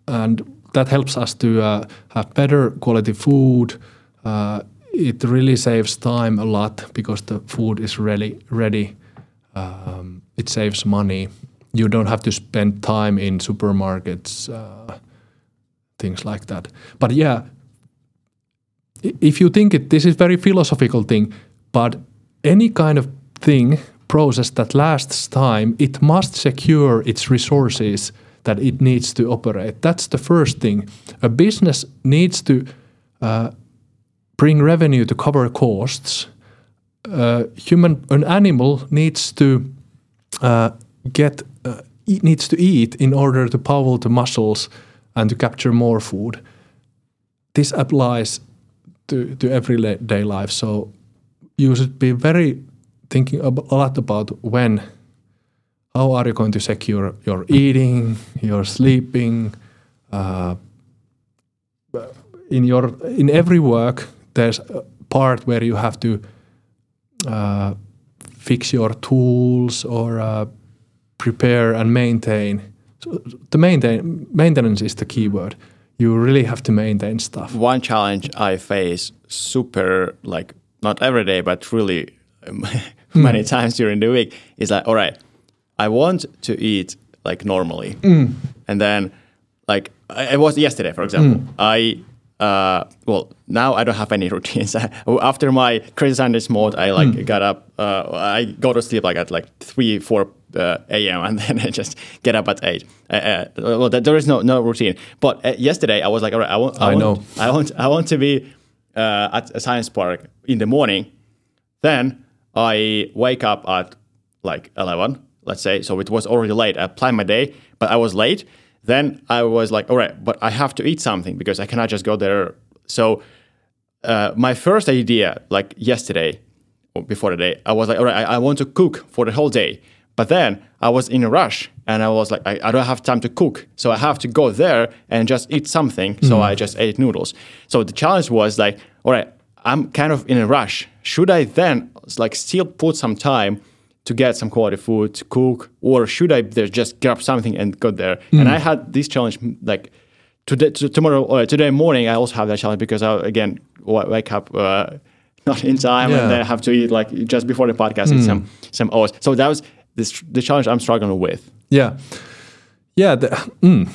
and that helps us to uh, have better quality food. Uh, it really saves time a lot because the food is ready. Ready. Um, it saves money. You don't have to spend time in supermarkets, uh, things like that. But yeah, if you think it, this is very philosophical thing, but any kind of thing process that lasts time, it must secure its resources that it needs to operate. That's the first thing. A business needs to uh, bring revenue to cover costs. Uh, human, an animal needs to uh, get uh, e- needs to eat in order to power the muscles and to capture more food. This applies to, to everyday life. So you should be very thinking a lot about when, how are you going to secure your eating, your sleeping. Uh, in your in every work, there's a part where you have to uh, fix your tools or uh, prepare and maintain. So the maintain maintenance is the key word. You really have to maintain stuff. One challenge I face super like not every day but really um, many times during the week is like all right, I want to eat like normally, and then like I, it was yesterday for example. I uh, well now I don't have any routines. After my crazy Sundays mode, I like got up. Uh, I go to sleep like at like three four uh, a.m. and then I just get up at eight. Uh, uh, well, there is no no routine. But uh, yesterday I was like, all right, I want. I, I want, know. I want. I want to be uh, at a science park in the morning. Then I wake up at like eleven, let's say. So it was already late. I planned my day, but I was late. Then I was like, all right, but I have to eat something because I cannot just go there. So uh, my first idea, like yesterday or before the day, I was like, all right, I, I want to cook for the whole day. But then I was in a rush and I was like, I, I don't have time to cook. So I have to go there and just eat something. So I just ate noodles. So the challenge was like, all right, I'm kind of in a rush. Should I then like still put some time to get some quality food to cook, or should I just grab something and go there? And I had this challenge like today, to, tomorrow, or today morning. I also have that challenge because I again wake up uh, not in time, Yeah. and then I have to eat like just before the podcast eat some some oats. So that was this the challenge I'm struggling with. Yeah, yeah. The, mm,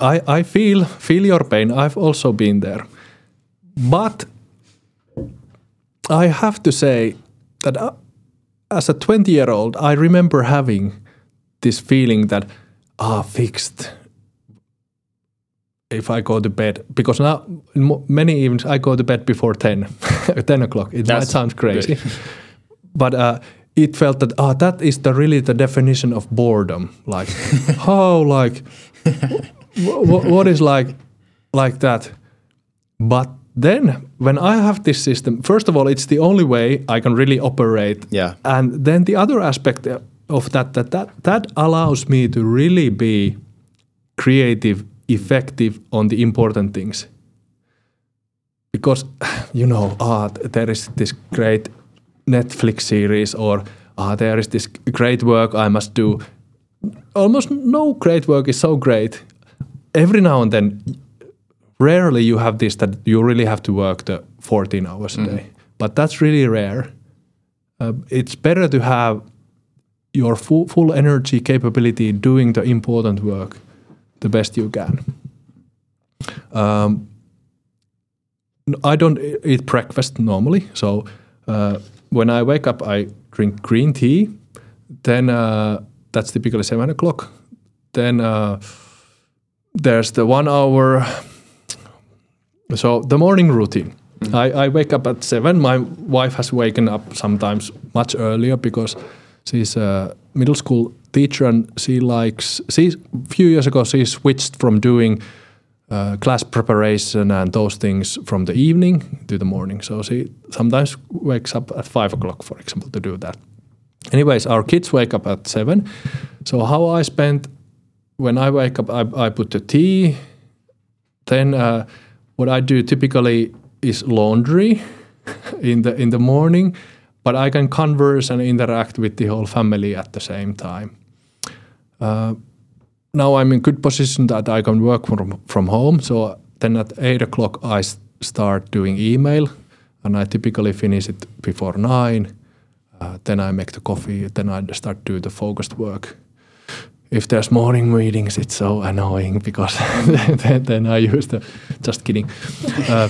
I I feel feel your pain. I've also been there, but I have to say that uh, as a twenty year old, I remember having this feeling that ah fixed. If I go to bed, because now many evenings I go to bed before 10, 10 o'clock. It might That's sound crazy, but uh, it felt that ah, that is the really the definition of boredom. Like how like wh- what is like like that. But then when I have this system, first of all, it's the only way I can really operate. Yeah. And then the other aspect of that that that, that allows me to really be creative, effective on the important things. Because you know, ah, there is this great Netflix series, or ah, there is this great work I must do. Almost no great work is so great. Every now and then, rarely you have this that you really have to work the 14 hours a day. But that's really rare. Uh, it's better to have your full, full energy capability doing the important work the best you can. Um, I don't eat breakfast normally, so uh, when I wake up, I drink green tea. Then uh, that's typically seven o'clock. Then uh, there's the one hour. So the morning routine. I, I wake up at seven. My wife has waken up sometimes much earlier because she's a middle school teacher and she likes. She a few years ago she switched from doing uh, class preparation and those things from the evening to the morning. So she sometimes wakes up at five o'clock, for example, to do that. Anyways, our kids wake up at seven. So how I spend when I wake up, I, I put the tea. Then uh, what I do typically is laundry in the in the morning, but I can converse and interact with the whole family at the same time. Uh, now I'm in good position that I can work from from home. So then at eight o'clock I start doing email, and I typically finish it before nine. Uh, then I make the coffee. Then I start do the focused work. If there's morning meetings, it's so annoying because then, then I use the. Just kidding. Uh,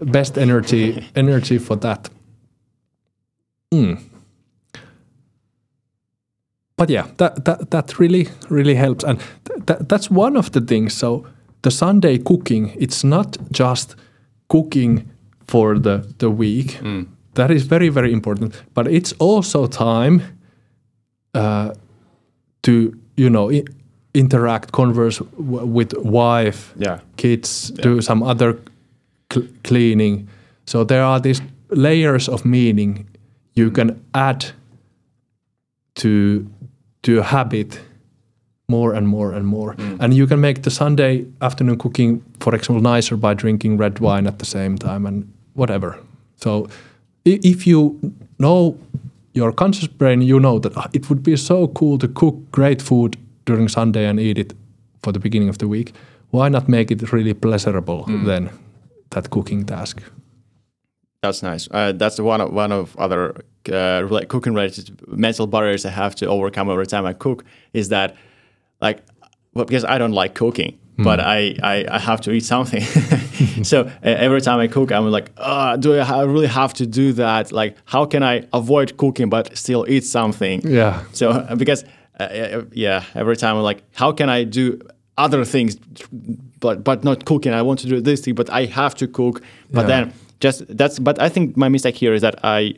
best energy energy for that. Mm. But yeah, that, that that really really helps, and th- that, that's one of the things. So the Sunday cooking, it's not just cooking for the the week. That is very very important, but it's also time uh, to you know i- interact, converse w- with wife, Yeah. kids, do some other cl- cleaning. So there are these layers of meaning you can add to to a habit more and more and more. Mm. And you can make the Sunday afternoon cooking, for example, nicer by drinking red wine at the same time and whatever. So if you know your conscious brain, you know that "Ah, it would be so cool to cook great food during Sunday and eat it for the beginning of the week. Why not make it really pleasurable then, that cooking task? That's nice. Uh, that's one of one of other uh, cooking related mental barriers I have to overcome every time I cook. Is that like well, because I don't like cooking, but I, I I have to eat something. so uh, every time I cook, I'm like, uh, do I ha- really have to do that? Like, how can I avoid cooking but still eat something? Yeah. So uh, because uh, uh, yeah, every time I'm like, how can I do other things, but but not cooking? I want to do this thing, but I have to cook. But Yeah. then just that's. But I think my mistake here is that I,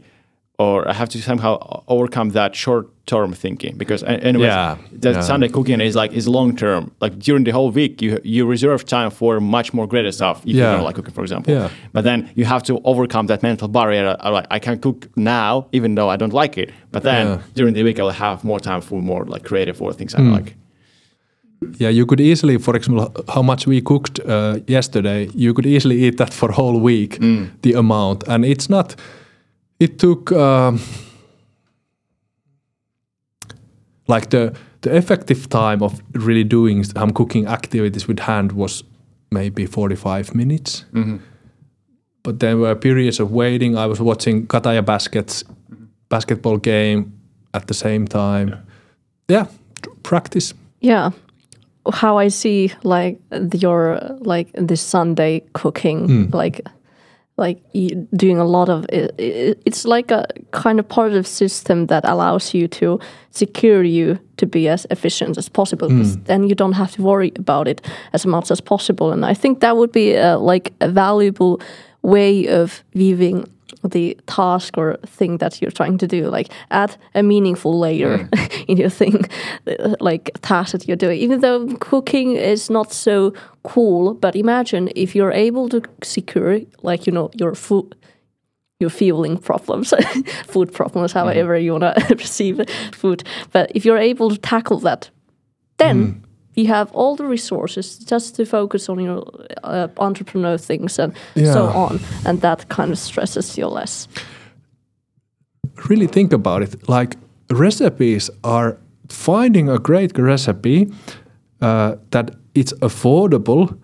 or I have to somehow overcome that short term thinking because a- anyways, Yeah, the yeah. Sunday cooking is like is long term. Like during the whole week, you you reserve time for much more greater stuff. If you Yeah. don't like cooking, for example. Yeah. But then you have to overcome that mental barrier. uh, Like I can cook now, even though I don't like it. But then Yeah. during the week, I will have more time for more like creative or things Hmm. I like. Yeah, you could easily, for example, how much we cooked uh, yesterday, you could easily eat that for whole week, the amount. And it's not, it took um, like the, the effective time of really doing some um, cooking activities with hand was maybe 45 minutes. Mm-hmm. But there were periods of waiting. I was watching Kataja Baskets basketball game at the same time. Yeah, tr- practice. Yeah. How I see like your like this Sunday cooking, hmm. like like doing a lot of it, it, it's like a kind of part of system that allows you to secure you to be as efficient as possible because hmm. then you don't have to worry about it as much as possible. And i think that would be a, like a valuable way of viewing the task or thing that you're trying to do. Like add a meaningful layer mm. in your thing, like task that you're doing. Even though cooking is not so cool, but imagine if you're able to secure, like you know, your food your fueling problems, food problems, mm. however you want to perceive food. But if you're able to tackle that, then mm. You have all the resources just to focus on your uh, entrepreneur things and so on, and that kind of stresses you less. really think about it. Like recipes are finding a great recipe uh, that it's affordable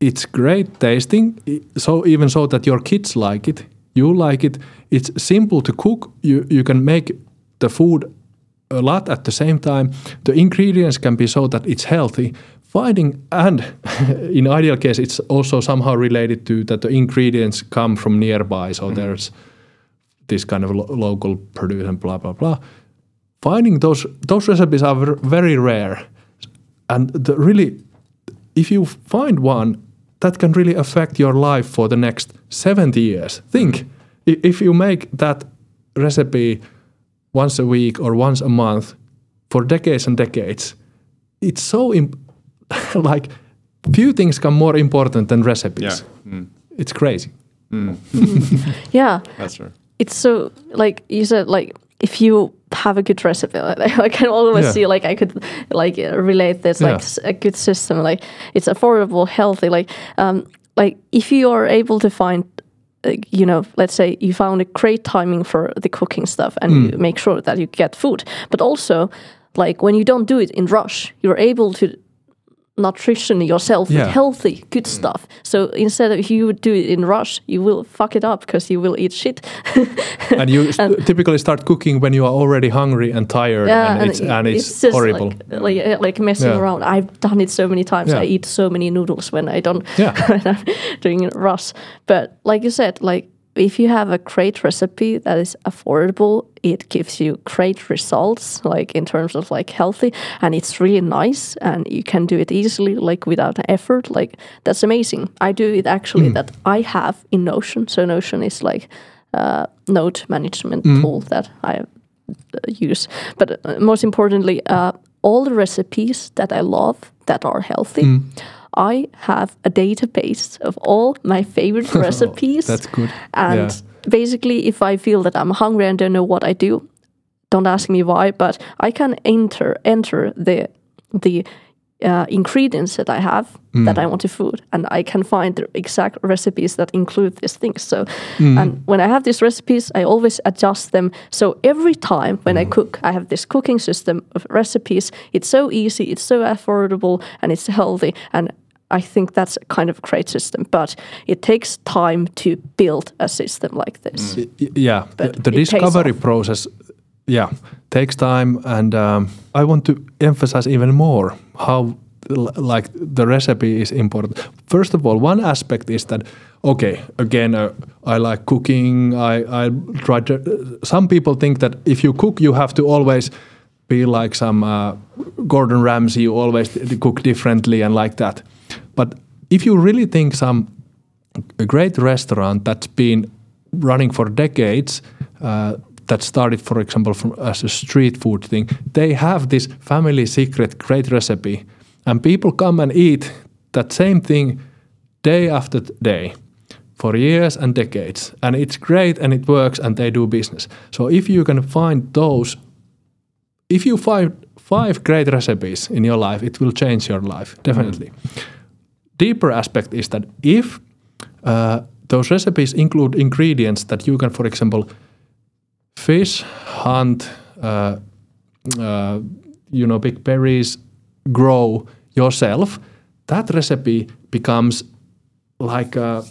it's great tasting so even so that your kids like it you like it. It's simple to cook you you can make the food a lot at the same time the ingredients can be so that it's healthy. Finding and in ideal case it's also somehow related to that the ingredients come from nearby. So mm-hmm. there's this kind of lo- local produce and blah blah blah. Finding those those recipes are ver- very rare, and the really, if you find one, that can really affect your life for the next seventy years. Think mm-hmm. i- if you make that recipe once a week or once a month for decades and decades, it's so imp- like few things come more important than recipes. Yeah. It's crazy. Yeah, That's true. it's so like you said like if you have a good recipe like, i can always Yeah. see like i could like uh, relate this like Yeah. s- a good system like it's affordable healthy like um like if you are able to find you know let's say you found a great timing for the cooking stuff and Mm. you make sure that you get food but also like when you don't do it in rush you're able to nutrition yourself Yeah. with healthy good mm. stuff so instead of you would do it in rush you will fuck it up because you will eat shit and you st- typically start cooking when you are already hungry and tired and, it's and it's, just horrible Like, like, like messing Yeah. around. I've done it so many times. Yeah. I eat so many noodles when I don't Yeah. when I'm doing rush. But like you said, like if you have a great recipe that is affordable, it gives you great results, like in terms of like healthy, and it's really nice, and you can do it easily, like without effort. Like that's amazing. I do it actually Mm. that I have in Notion. So Notion is like uh, note management Mm. tool that I uh, use. But uh, most importantly, uh, all the recipes that I love that are healthy, Mm. I have a database of all my favorite oh, recipes. that's good. And Yeah. basically, if I feel that I'm hungry and don't know what I do, don't ask me why, but I can enter enter the the uh, ingredients that I have mm. that I want to food, and I can find the exact recipes that include these things. So, mm. and when I have these recipes, I always adjust them. So every time when I mm. cook, I have this cooking system of recipes. It's so easy, it's so affordable, and it's healthy, and I think that's a kind of a great system, but it takes time to build a system like this. Y- yeah. The, But the it pays discovery process yeah takes time and um, i want to emphasize even more how like the recipe is important. First of all one aspect is that okay again uh, i like cooking i i try to some people think that if you cook you have to always be like some uh, gordon ramsay you always d- cook differently and like that but if you really think some a great restaurant that's been running for decades uh, that started for example from as a street food thing they have this family secret great recipe. And people come and eat that same thing day after day for years and decades. And it's great and it works and they do business. So if you can find those if you find five great recipes in your life it will change your life definitely deeper aspect is that if uh, those recipes include ingredients that you can, for example, fish, hunt, uh, uh, you know, big berries, grow yourself, that recipe becomes like a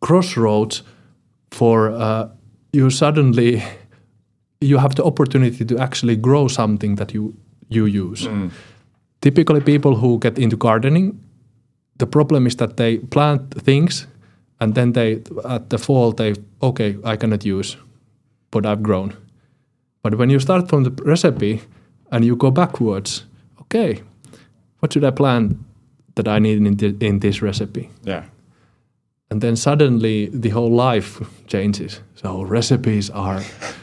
crossroads for uh, you suddenly you have the opportunity to actually grow something that you you use. Typically, people who get into gardening, the problem is that they plant things and then they at the fall they okay I cannot use what I've grown. But when you start from the recipe and you go backwards, okay, what should I plant that I need in, thi- in this recipe? Yeah. and then suddenly the whole life changes. So recipes are,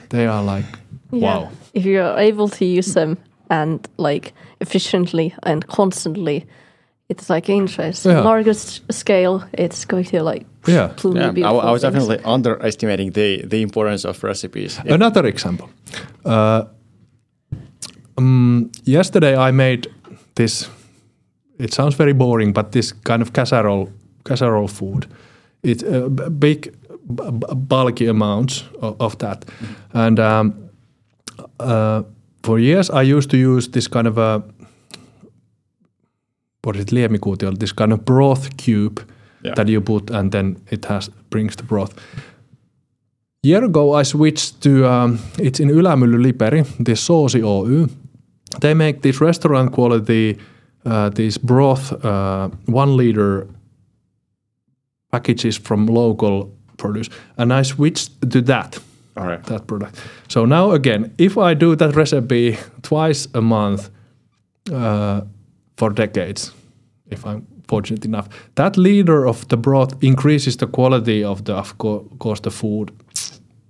they are like, wow. If you're able to use them and like efficiently and constantly, it's like interest. Yeah. Larger s- scale, it's going to like Yeah. Yeah, I, I was things. definitely underestimating the the importance of recipes. Another example. Uh, um, yesterday I made this. It sounds very boring, but this kind of casserole casserole food. It's uh, big, b- b- bulky amounts of, of that, and um, uh, for years I used to use this kind of a what is it, liemikuutio, this kind of broth cube Yeah. that you put, and then it has brings the broth year ago I switched to um, it's in Ylämylly Liperi, this Soosi Oy. They make this restaurant quality uh, these broth uh, one liter packages from local produce, and I switched to that All right. that product. So now again, if I do that recipe twice a month uh, for decades, if I'm fortunate enough, that leader of the broth increases the quality of the, of course, the food,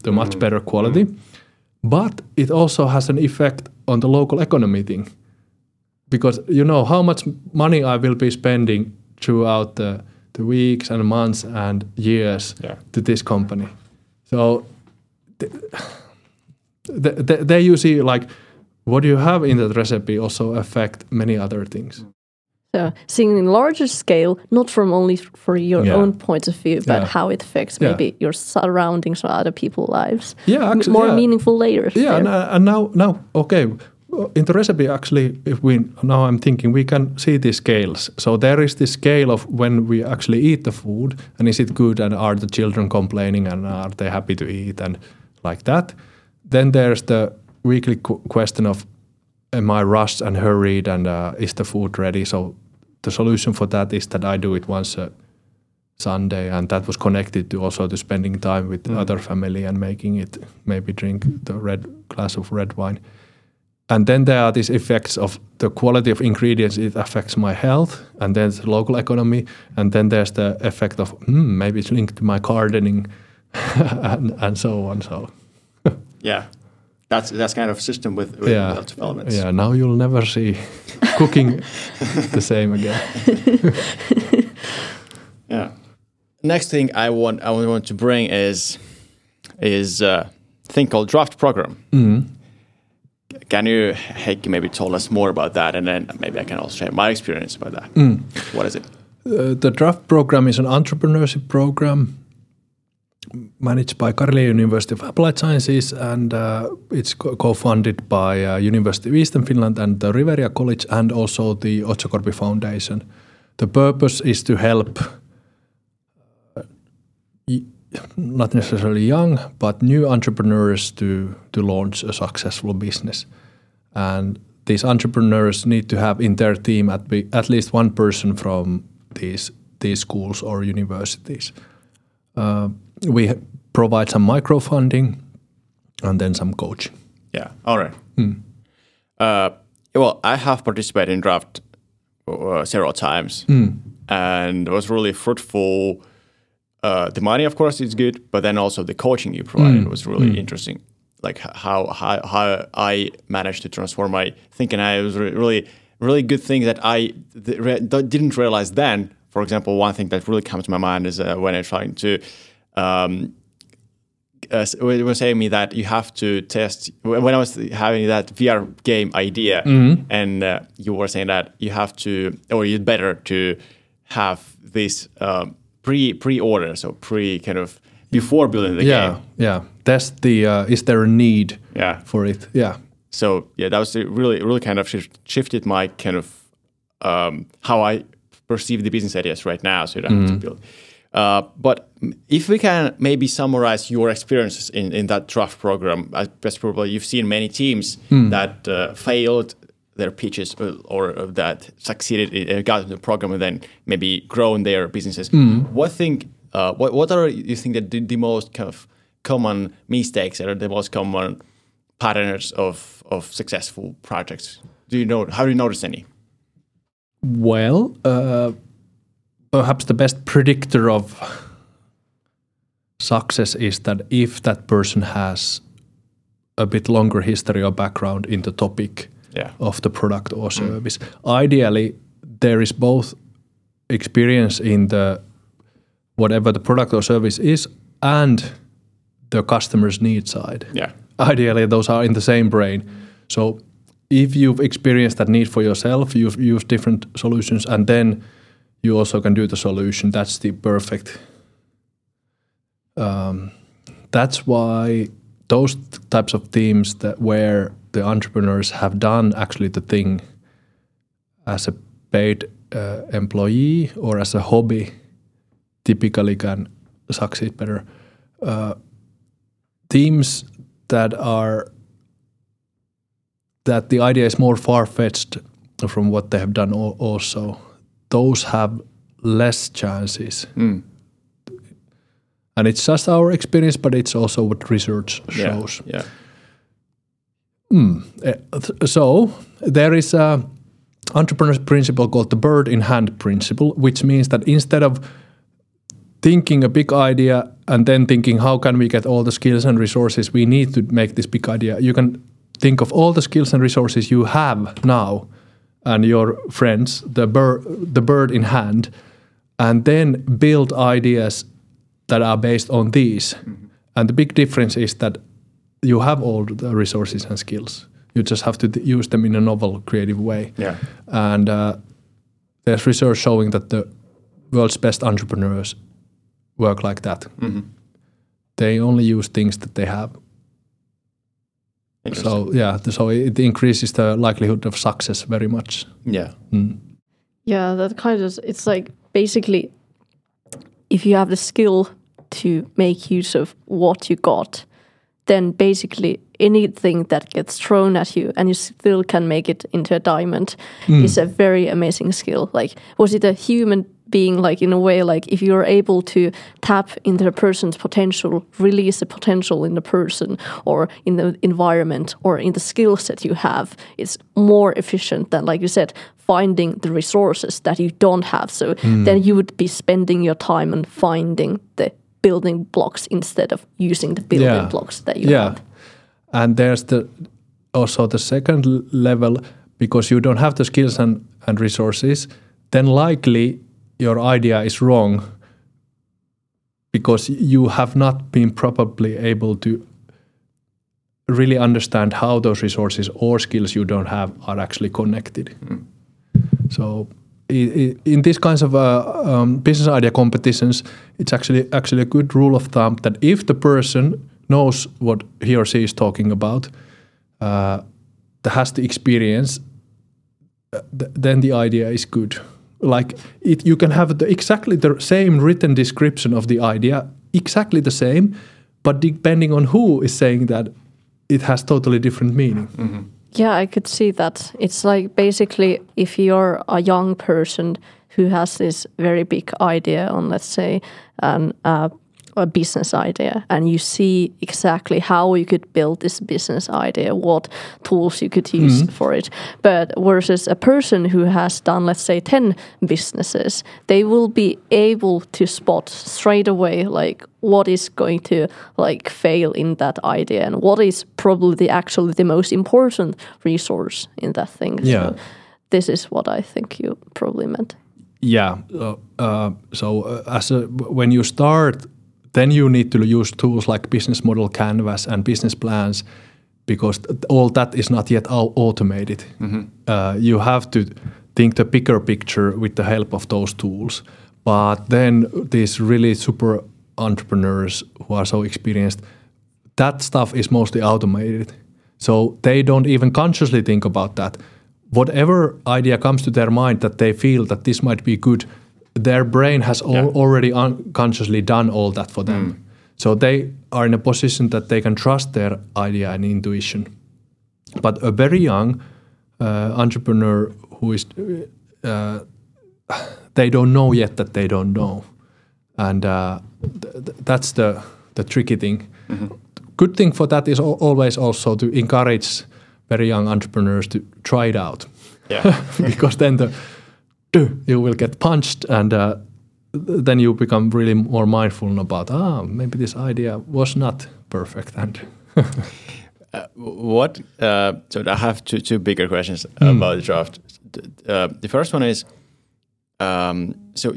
the mm-hmm. much better quality. Mm-hmm. But it also has an effect on the local economy thing, because you know how much money I will be spending throughout the the weeks and months and years Yeah. to this company. So th- th- there you see like what you have in that recipe also affect many other things. So seeing in larger scale, not from only for your Yeah. own point of view, but Yeah. how it affects Yeah. maybe your surroundings or other people's lives. Yeah, actually, more meaningful layers. Yeah, and, uh, and now now okay, in the recipe actually, if we now I'm thinking we can see these scales. So there is this scale of when we actually eat the food, and is it good, and are the children complaining, and are they happy to eat, and like that. Then there's the weekly qu- question of, am I rushed and hurried, and uh, is the food ready? So the solution for that is that I do it once a Sunday, and that was connected to also to spending time with other family and making it maybe drink the red glass of red wine. And then there are these effects of the quality of ingredients. It affects my health, and then the local economy, and then there's the effect of hmm, maybe it's linked to my gardening, and, and so on. So Yeah. That's that's kind of system with, with yeah, developments. yeah. Now you'll never see cooking the same again. Yeah. Next thing I want I want to bring is is a thing called draft program. Can you Heikki maybe tell us more about that, and then maybe I can also share my experience about that. What is it? Uh, the draft program is an entrepreneurship program managed by Karelia University of Applied Sciences, and uh, it's co- co-funded by uh, University of Eastern Finland and the Riveria College, and also the Otsokorpi Foundation. The purpose is to help uh, not necessarily young, but new entrepreneurs to to launch a successful business. And these entrepreneurs need to have in their team at, be, at least one person from these these schools or universities. Uh, we provide some micro funding and then some coaching. Yeah. All right. Uh, well, I have participated in draft uh, several times, and it was really fruitful. Uh, the money, of course, is good, but then also the coaching you provided was really interesting. Like how, how how I managed to transform my thinking. I was re- really really good thing that I th- re- didn't realize then. For example, one thing that really comes to my mind is uh, when I'm trying to um, uh, it was saying me that you have to test when I was having that VR game idea, and uh, you were saying that you have to, or it's better to have this um, pre pre order, so pre kind of before building the Yeah, game. yeah. Yeah. Test the uh, is there a need Yeah. for it? Yeah, So yeah, that was really really kind of shift, shifted my kind of um, how I perceive the business ideas right now. So you don't have to build. Uh, but if we can maybe summarize your experiences in, in that draft program, I guess probably you've seen many teams that uh, failed their pitches uh, or uh, that succeeded, uh, got into the program and then maybe grown their businesses. What think? Uh, what what are you think that the, the most kind of common mistakes or the most common patterns of of successful projects? Do you know? Have you noticed any? Well, uh, perhaps the best predictor of success is that if that person has a bit longer history or background in the topic Yeah. of the product or mm. service. Ideally, there is both experience in the whatever the product or service is and the customer's need side. Yeah. Ideally, those are in the same brain. So if you've experienced that need for yourself, you've used different solutions, and then you also can do the solution. That's the perfect. Um, that's why those types of teams that where the entrepreneurs have done actually the thing as a paid uh, employee or as a hobby typically can succeed better. Uh, teams that are that the idea is more far fetched from what they have done also, those have less chances. Mm. And it's just our experience, but it's also what research shows. Yeah. Uh, th- So there is a entrepreneur's principle called the bird in hand principle, which means that instead of thinking a big idea and then thinking how can we get all the skills and resources we need to make this big idea, you can think of all the skills and resources you have now and your friends, the bird, the bird in hand, and then build ideas that are based on these. And the big difference is that you have all the resources and skills. You just have to th- use them in a novel, creative way. Yeah. And uh, there's research showing that the world's best entrepreneurs work like that. Mhm. They only use things that they have. Interesting. So yeah, so it increases the likelihood of success very much. yeah. Mm. Yeah, that kind of it's like basically if you have the skill to make use of what you got, then basically anything that gets thrown at you and you still can make it into a diamond is a very amazing skill. Like was it a human being like in a way like if you're able to tap into the person's potential, release the potential in the person or in the environment or in the skill set you have, it's more efficient than like you said, finding the resources that you don't have. So hmm. then you would be spending your time on finding the building blocks instead of using the building Yeah. blocks that you have. yeah have. and there's the also the second level because you don't have the skills and, and resources then likely your idea is wrong because you have not been probably able to really understand how those resources or skills you don't have are actually connected so i- i- in these kinds of uh, um, business idea competitions, it's actually actually a good rule of thumb that if the person knows what he or she is talking about, uh, has the experience, uh, th- then the idea is good. Like it, you can have the, exactly the same written description of the idea, exactly the same, but depending on who is saying that, it has totally different meaning. Yeah, I could see that. It's like basically if you're a young person who has this very big idea on, let's say, an, uh, a business idea, and you see exactly how you could build this business idea, what tools you could use for it. But versus a person who has done, let's say, 10 businesses, they will be able to spot straight away, like, what is going to like fail in that idea and what is probably the, actually the most important resource in that thing Yeah. so this is what i think you probably meant Yeah. Uh, uh, so uh, as a, when you start, then you need to use tools like business model canvas and business plans because all that is not yet au- automated. Uh, you have to think the bigger picture with the help of those tools. But then these really super entrepreneurs who are so experienced, that stuff is mostly automated. So they don't even consciously think about that. Whatever idea comes to their mind that they feel that this might be good, their brain has al- Yeah. already unconsciously done all that for them. So they are in a position that they can trust their idea and intuition. But a very young uh, entrepreneur who is, uh, they don't know yet that they don't know, and uh, th- th- that's the the tricky thing. Good thing for that is al- always also to encourage very young entrepreneurs to try it out, Yeah. because then the you will get punched and uh, then you become really more mindful about ah maybe this idea was not perfect and What? Uh, so I have two two bigger questions about the draft. Uh, the first one is, um, so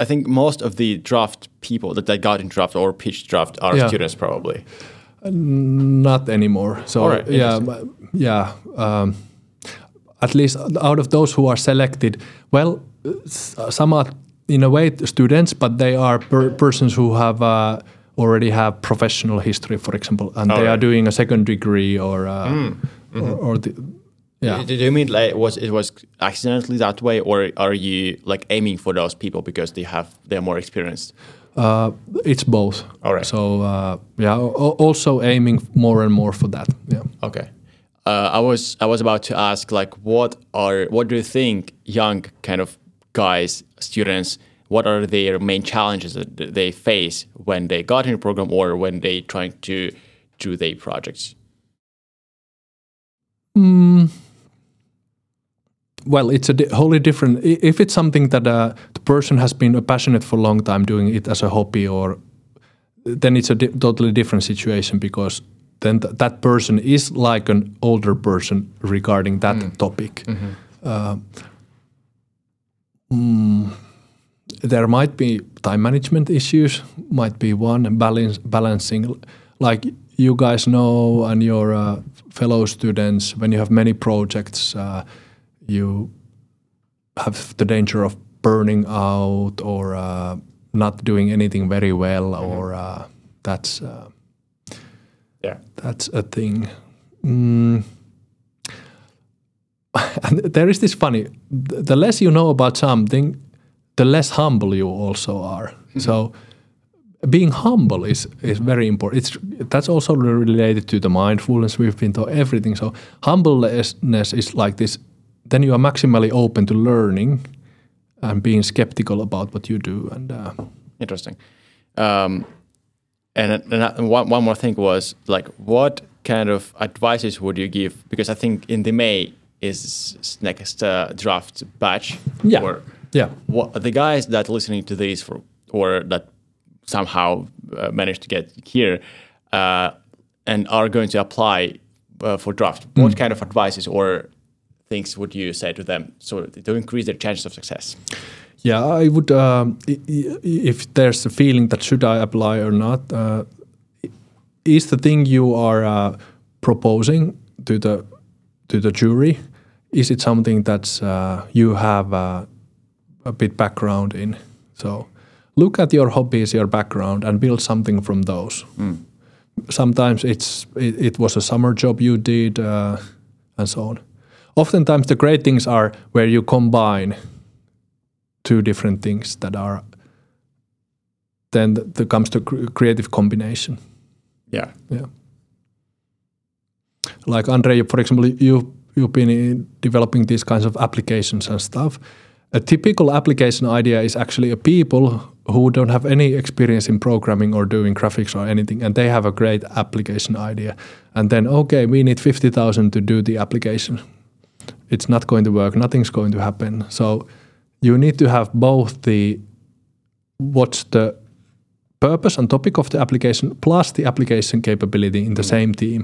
i think most of the draft people that, that got in draft or pitched draft are Yeah. students probably. not anymore. So right, yeah, yeah. Um, at least out of those who are selected, well, some are in a way students, but they are per- persons who have uh, already have professional history, for example, and All they are doing a second degree or uh, Mm-hmm. or, or the, yeah. Do you mean like was it was accidentally that way, or are you like aiming for those people because they have they're more experienced? Uh, it's both. All right. So uh, yeah, al- also aiming more and more for that. Yeah. Okay. Uh, I was I was about to ask like what are what do you think young kind of guys students what are their main challenges that they face when they got in the program or when they trying to do their projects? Well, it's a di- wholly different. If it's something that uh, the person has been passionate for a long time doing it as a hobby, or then it's a di- totally different situation because then th- that person is like an older person regarding that topic. Uh, mm, there might be time management issues, might be one balance, balancing, like you guys know, and your uh, fellow students, when you have many projects, uh, you have the danger of burning out or uh, not doing anything very well, or uh, that's uh. That's a thing. Mm. and there is this funny the less you know about something the less humble you also are so being humble is is very important it's that's also related to the mindfulness we've been taught everything so humbleness is like this then you are maximally open to learning and being skeptical about what you do and uh, Interesting. Um, and, and one, one more thing was like, what kind of advices would you give? Because I think in the May is next uh, draft batch. Yeah. Or yeah what the guys that listening to this for, or that somehow uh, managed to get here uh, and are going to apply uh, for draft, what kind of advices or things would you say to them so to increase their chances of success? Yeah, I would. Um, if there's a feeling that should I apply or not, uh, is the thing you are uh, proposing to the to the jury, is it something that's uh, you have uh, a bit background in? So look at your hobbies, your background, and build something from those. Sometimes it's it, it was a summer job you did, uh, and so on. Oftentimes, the great things are where you combine two different things that are then th- there comes to cr- creative combination. Yeah. yeah. Like Andrei for example you you've been in developing these kinds of applications and stuff. A typical application idea is actually a people who don't have any experience in programming or doing graphics or anything and they have a great application idea. And then okay we need 50000 to do the application. It's not going to work. Nothing's going to happen. So you need to have both the what's the purpose and topic of the application plus the application capability in the same team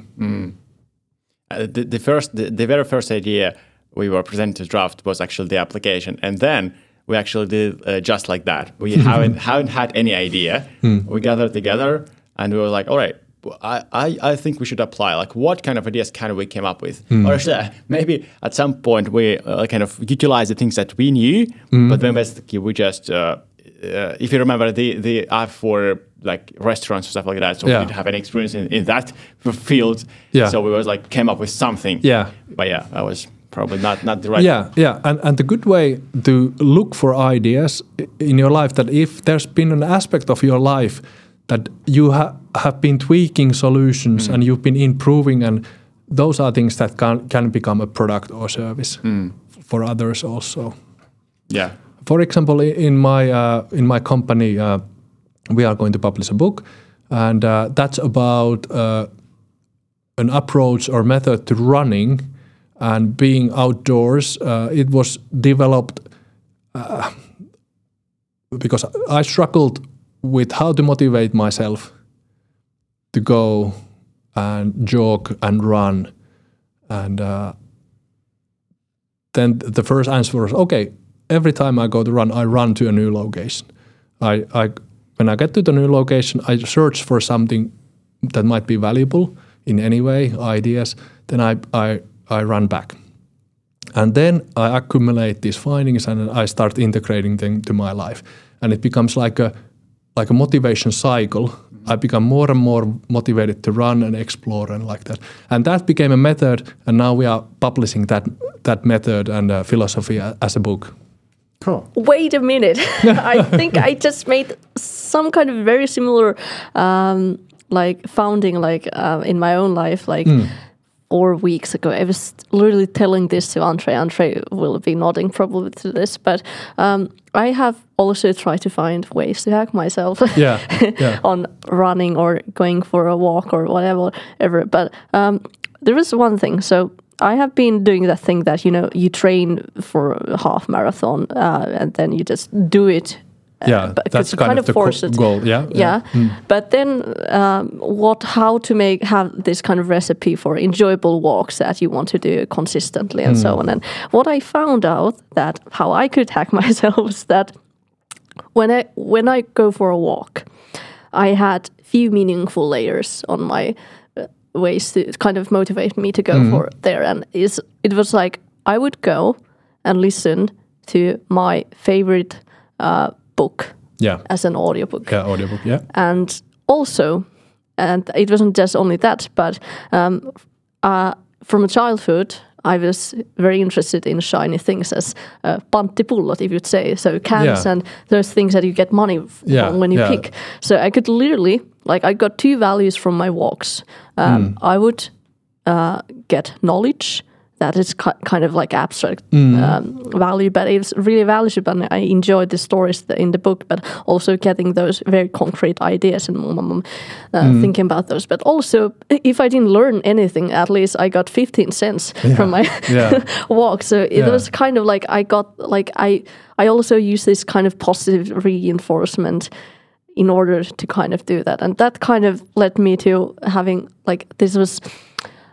Uh, the, the first, the, the very first idea we were presented to draft was actually the application, and then we actually did uh, just like that. We haven't haven't had any idea. We gathered together, and we were like, all right. I, I, I think we should apply. Like, what kind of ideas can we came up with? Or should maybe at some point we uh, kind of utilize the things that we knew, but then basically we just, uh, uh, if you remember the the app for like restaurants and stuff like that, so Yeah. we didn't have any experience in, in that field. Yeah. So we was like came up with something. Yeah. But yeah, that was probably not not the right. yeah yeah and, and the good way to look for ideas in your life that if there's been an aspect of your life that you ha- have been tweaking solutions and you've been improving and those are things that can, can become a product or service f- for others also Yeah. for example, in my uh, in my company, uh, we are going to publish a book, and uh, that's about uh, an approach or method to running and being outdoors. Uh, it was developed uh, because I struggled with how to motivate myself to go and jog and run, and uh, then the first answer was okay. Every time I go to run, I run to a new location. I, I when I get to the new location, I search for something that might be valuable in any way, ideas. Then I I, I run back. And then I accumulate these findings and I start integrating them to my life. And it becomes like a like a motivation cycle. I become more and more motivated to run and explore and like that. And that became a method, and now we are publishing that that method and uh, philosophy as a book. Cool. Wait a minute. I think I just made some kind of very similar, um, like founding, like uh, in my own life, like. Four weeks ago, I was literally telling this to Andrei. Andrei will be nodding probably to this, but um, I have also tried to find ways to hack myself. Yeah, yeah. on running or going for a walk or whatever. Ever. But um, there is one thing. So I have been doing that thing that you know you train for a half marathon uh, and then you just do it. Uh, Yeah, but- 'cause that's kind, kind of of force it. goal. Yeah, Yeah, but then um, what? How to make have this kind of recipe for enjoyable walks that you want to do consistently and so on. And what I found out that how I could hack myself is that when I when I go for a walk, I had few meaningful layers on my uh, ways to kind of motivate me to go for there, and is it was like I would go and listen to my favorite uh, book yeah, as an audiobook yeah. Audiobook. Yeah, and also and it wasn't just only that but um, uh, from a childhood I was very interested in shiny things as uh, if you'd say. So cans Yeah. and those things that you get money Yeah, when you yeah. pick. So I could literally, like, I got two values from my walks. Um, Hmm. I would uh, get knowledge that is ki- kind of like abstract Hmm. um, value, but it's really valuable. And I enjoyed the stories in the book, but also getting those very concrete ideas and mm, mm, uh, Hmm. thinking about those. But also, if I didn't learn anything, at least I got 15 cents from my Yeah. walk. So it Yeah. was kind of like I got like I I also use this kind of positive reinforcement in order to kind of do that, and that kind of led me to having like this was.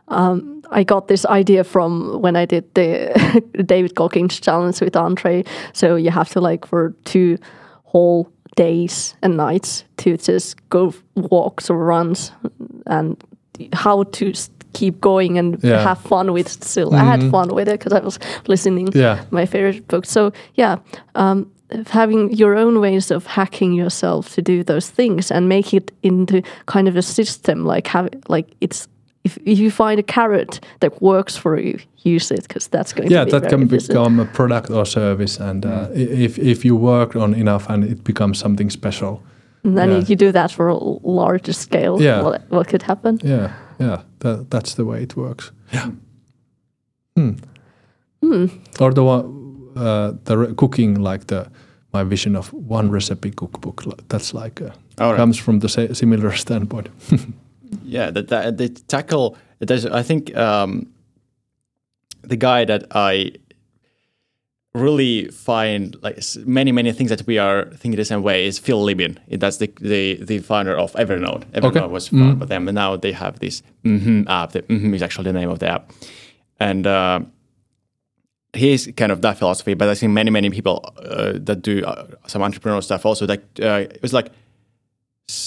Um, I got this idea from when I did the David Goggins challenge with Andrei. So you have to like for two whole days and nights to just go walks or runs and how to keep going and Yeah. have fun with it still. I had fun with it because I was listening Yeah. my favorite book. So yeah, um, having your own ways of hacking yourself to do those things and make it into kind of a system, like have like it's. If, if you find a carrot that works for you, use it because that's going yeah. to be That can efficient. become a product or service, and uh, i- if if you work on enough, and it becomes something special. And then yeah. you do that for a larger scale. Yeah. What, what could happen? Yeah, yeah. That that's the way it works. Yeah. Hmm. Or the one, uh, the re- cooking, like the my vision of one recipe cookbook. That's like uh, All right. comes from the sa- similar standpoint. Yeah, that, that they tackle. There's, I think, um, the guy that I really find like many many things that we are thinking the same way is Phil Libin. That's the the, the founder of Evernote. Evernote Okay. was founded by them, and now they have this mhm app. The mhm is actually the name of the app, and. Uh, he's kind of that philosophy, but I see many, many people uh, that do uh, some entrepreneurial stuff also that uh, it was like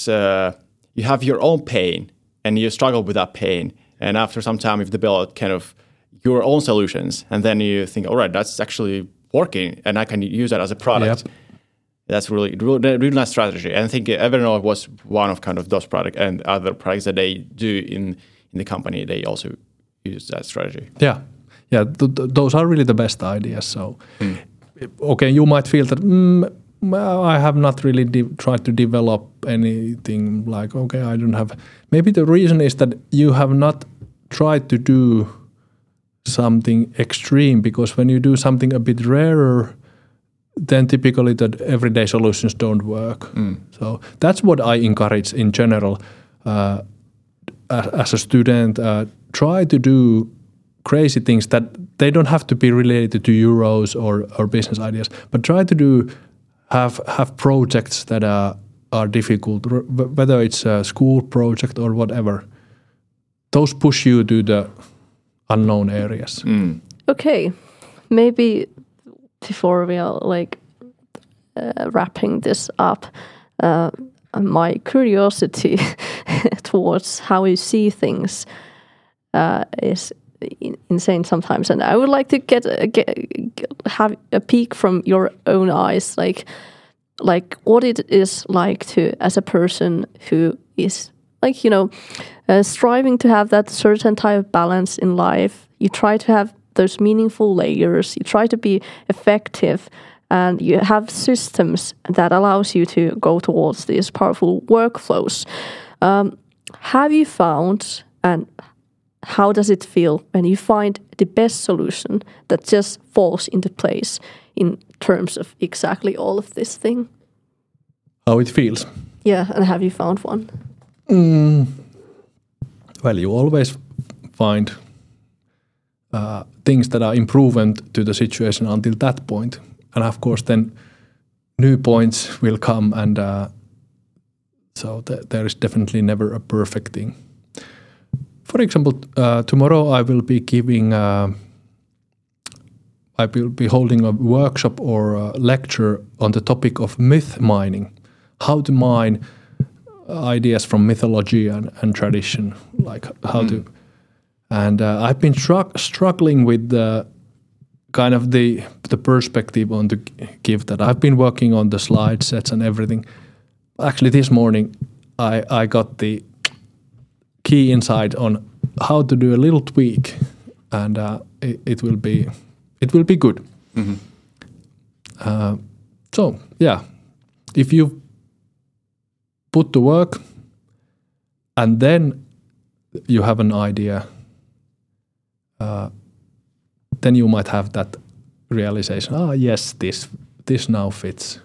uh, you have your own pain and you struggle with that pain, and after some time you've developed kind of your own solutions, and then you think, all right, that's actually working, and I can use that as a product. Yep. That's really, really, really nice strategy. And I think Evernote was one of kind of those products and other products that they do in in the company. They also use that strategy. Yeah, yeah. Th- th- those are really the best ideas. So, okay, you might feel that mm, well, I have not really de- tried to develop anything like okay, I don't have. Maybe the reason is that you have not tried to do something extreme because when you do something a bit rarer then typically the everyday solutions don't work so that's what i encourage in general uh, as, as a student, uh, try to do crazy things that they don't have to be related to euros or, or business ideas, but try to do have have projects that are are difficult, r- whether it's a school project or whatever. Those push you to the unknown areas. Okay, maybe before we are like uh, wrapping this up, uh, my curiosity towards how you see things uh, is in- insane sometimes, and I would like to get, a, get have a peek from your own eyes, like like what it is like to as a person who is like you know uh, striving to have that certain type of balance in life. You try to have those meaningful layers. You try to be effective and you have systems that allows you to go towards these powerful workflows. Um, have you found and how does it feel when you find the best solution that just falls into place in terms of exactly all of this thing How it feels. yeah and have you found one Well, you always find uh, things that are improvement to the situation until that point, and of course, then new points will come, and uh, so th- there is definitely never a perfect thing. For example, uh, tomorrow I will be giving. Uh, I will be holding a workshop or a lecture on the topic of myth mining, how to mine ideas from mythology and, and tradition, like how to. And uh, I've been struggling with the kind of the the perspective on to give that. I've been working on the slide sets and everything. Actually, this morning I I got the key insight on how to do a little tweak, and uh, it, it will be it will be good. Uh, so yeah, if you put to work and then you have an idea uh, then you might have that realization ah yes this this now fits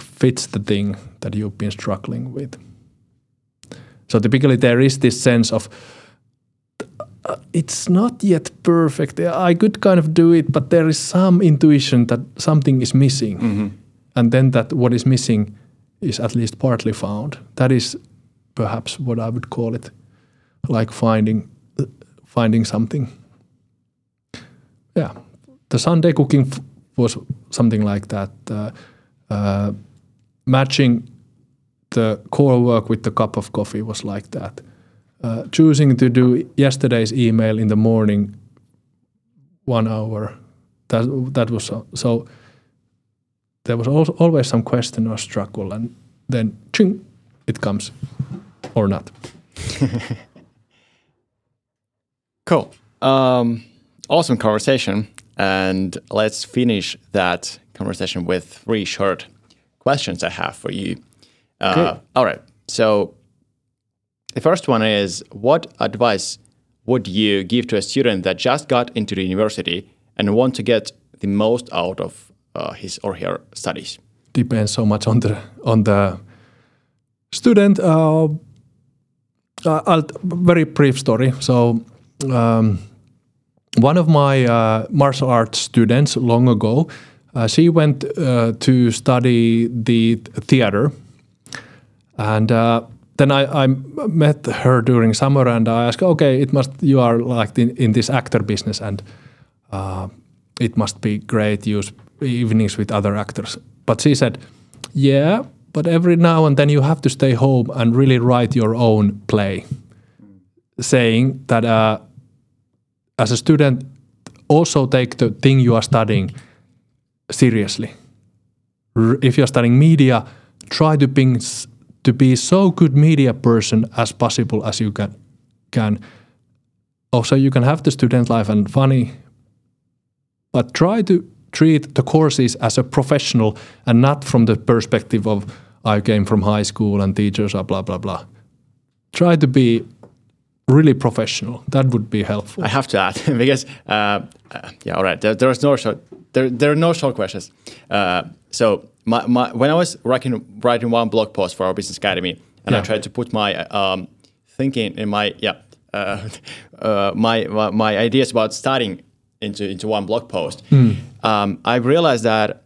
fits the thing that you've been struggling with so typically there is this sense of uh, it's not yet perfect i could kind of do it but there is some intuition that something is missing and then that what is missing is at least partly found. That is perhaps what I would call it, like finding finding something. Yeah, the Sunday cooking f- was something like that. Uh, uh, matching the core work with the cup of coffee was like that. Uh, choosing to do yesterday's email in the morning, one hour, that that was so. so there was al- always some question or struggle, and then ching, it comes, or not. Cool. Um, awesome conversation. And let's finish that conversation with three short questions I have for you. Uh, All right. So the first one is What advice would you give to a student that just got into the university and want to get the most out of uh, his or her studies? Depends so much on the on the student. Uh, uh, I'll very brief story. So. Um, one of my uh, martial arts students long ago, uh, she went uh, to study the theater, and uh, then I, I met her during summer, and I asked, "Okay, it must you are like in, in this actor business, and uh, it must be great use evenings with other actors." But she said, "Yeah, but every now and then you have to stay home and really write your own play." Saying that uh, as a student, also take the thing you are studying seriously. If you're studying media, try to be, to be so good media person as possible as you can. can. Also, you can have the student life and funny, but try to treat the courses as a professional and not from the perspective of I came from high school and teachers are blah blah blah. Try to be really professional. That would be helpful. I have to add because uh, uh, yeah, all right. There, there was no short. There, there are no short questions. Uh, so my, my when I was writing writing one blog post for our business academy, and I tried to put my um, thinking in my yeah uh, uh, my, my my ideas about studying into into one blog post. Um, I realized that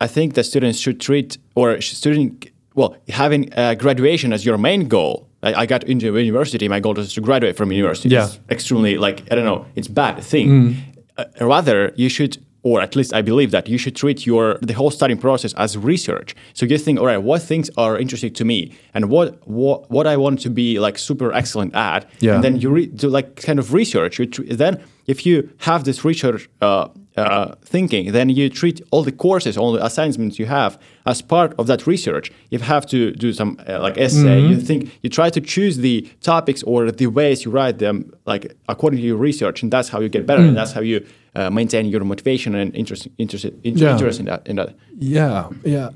I think that students should treat or student well having uh, graduation as your main goal. I, I got into university. My goal is to graduate from university. Yeah. It's extremely like I don't know. It's bad thing. Uh, rather, you should. Or at least I believe that you should treat your the whole studying process as research. So you think, all right, what things are interesting to me, and what what, what I want to be like super excellent at, Yeah. and then you re- do like kind of research. You tr- then if you have this research uh, uh, thinking, then you treat all the courses, all the assignments you have as part of that research. If you have to do some uh, like essay, you think you try to choose the topics or the ways you write them like according to your research, and that's how you get better, and that's how you uh, maintain your motivation and interest interest in, Yeah. interest in that in that. Yeah, yeah.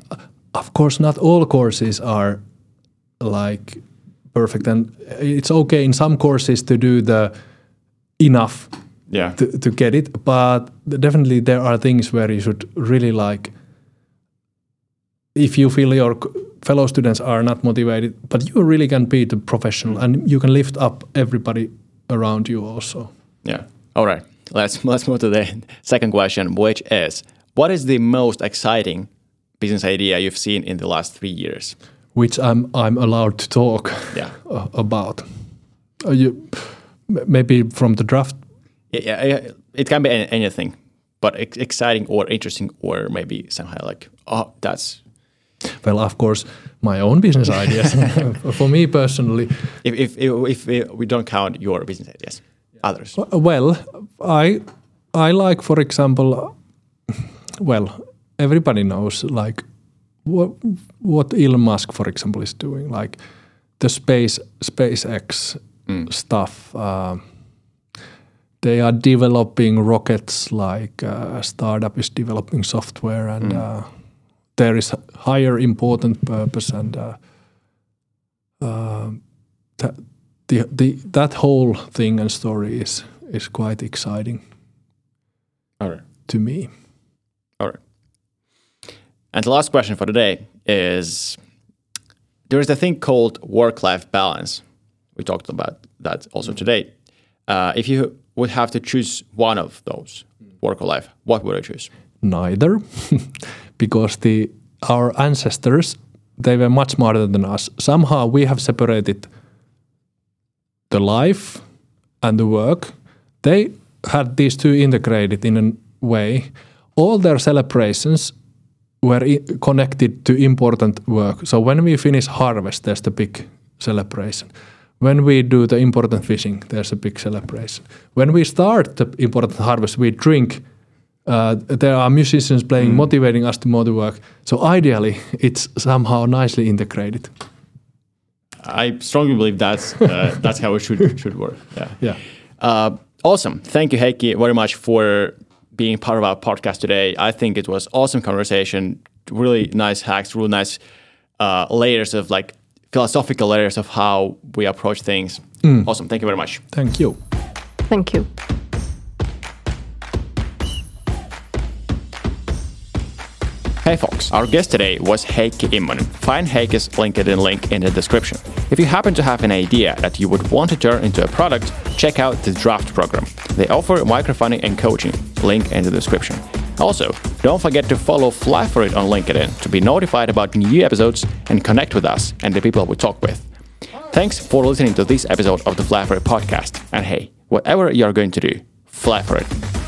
Of course, not all courses are like perfect, and it's okay in some courses to do the enough Yeah. to, to get it, but definitely there are things where you should really like. If you feel your fellow students are not motivated, but you really can be the professional and you can lift up everybody around you also. Yeah. All right. Let's let's move to the second question, which is what is the most exciting business idea you've seen in the last three years? which I'm I'm allowed to talk Yeah. about. Uh, you, maybe from the draft. Yeah, yeah, it can be any, anything, but ex- exciting or interesting or maybe somehow like oh that's Well, of course, my own business ideas. For me personally, if if if, if we don't count your business ideas, others. uh, well, I I like, for example, well, everybody knows like what what Elon Musk, for example, is doing, like the space SpaceX stuff. Uh, they are developing rockets like uh, a startup is developing software and uh, there is higher important purpose and uh, uh, the, the, that whole thing and story is, is quite exciting All right. to me. All right. And the last question for today is there is a thing called work life balance. We talked about that also today. Uh, if you would have to choose one of those, work or life, what would I choose? Neither, because the our ancestors they were much smarter than us. Somehow we have separated the life and the work. They had these two integrated in a way. All their celebrations were connected to important work. So when we finish harvest, there's the big celebration. When we do the important fishing, there's a big celebration. When we start the important harvest, we drink. Uh, there are musicians playing, motivating us to more to work. So ideally, it's somehow nicely integrated. I strongly believe that's uh, that's how it should should work. Yeah. Yeah. Uh, awesome. Thank you, Heikki, very much for being part of our podcast today. I think it was awesome conversation. Really nice hacks. Really nice uh, layers of like philosophical layers of how we approach things. Awesome. Thank you very much. Thank you. Thank you. Hey folks, our guest today was Heikki Immonen. Find Heikki's LinkedIn link in the description. If you happen to have an idea that you would want to turn into a product, check out the Draft program. They offer microfunding and coaching. Link in the description. Also, don't forget to follow Fly for It on LinkedIn to be notified about new episodes and connect with us and the people we talk with. Thanks for listening to this episode of the Fly for It podcast. And hey, whatever you're going to do, fly for it.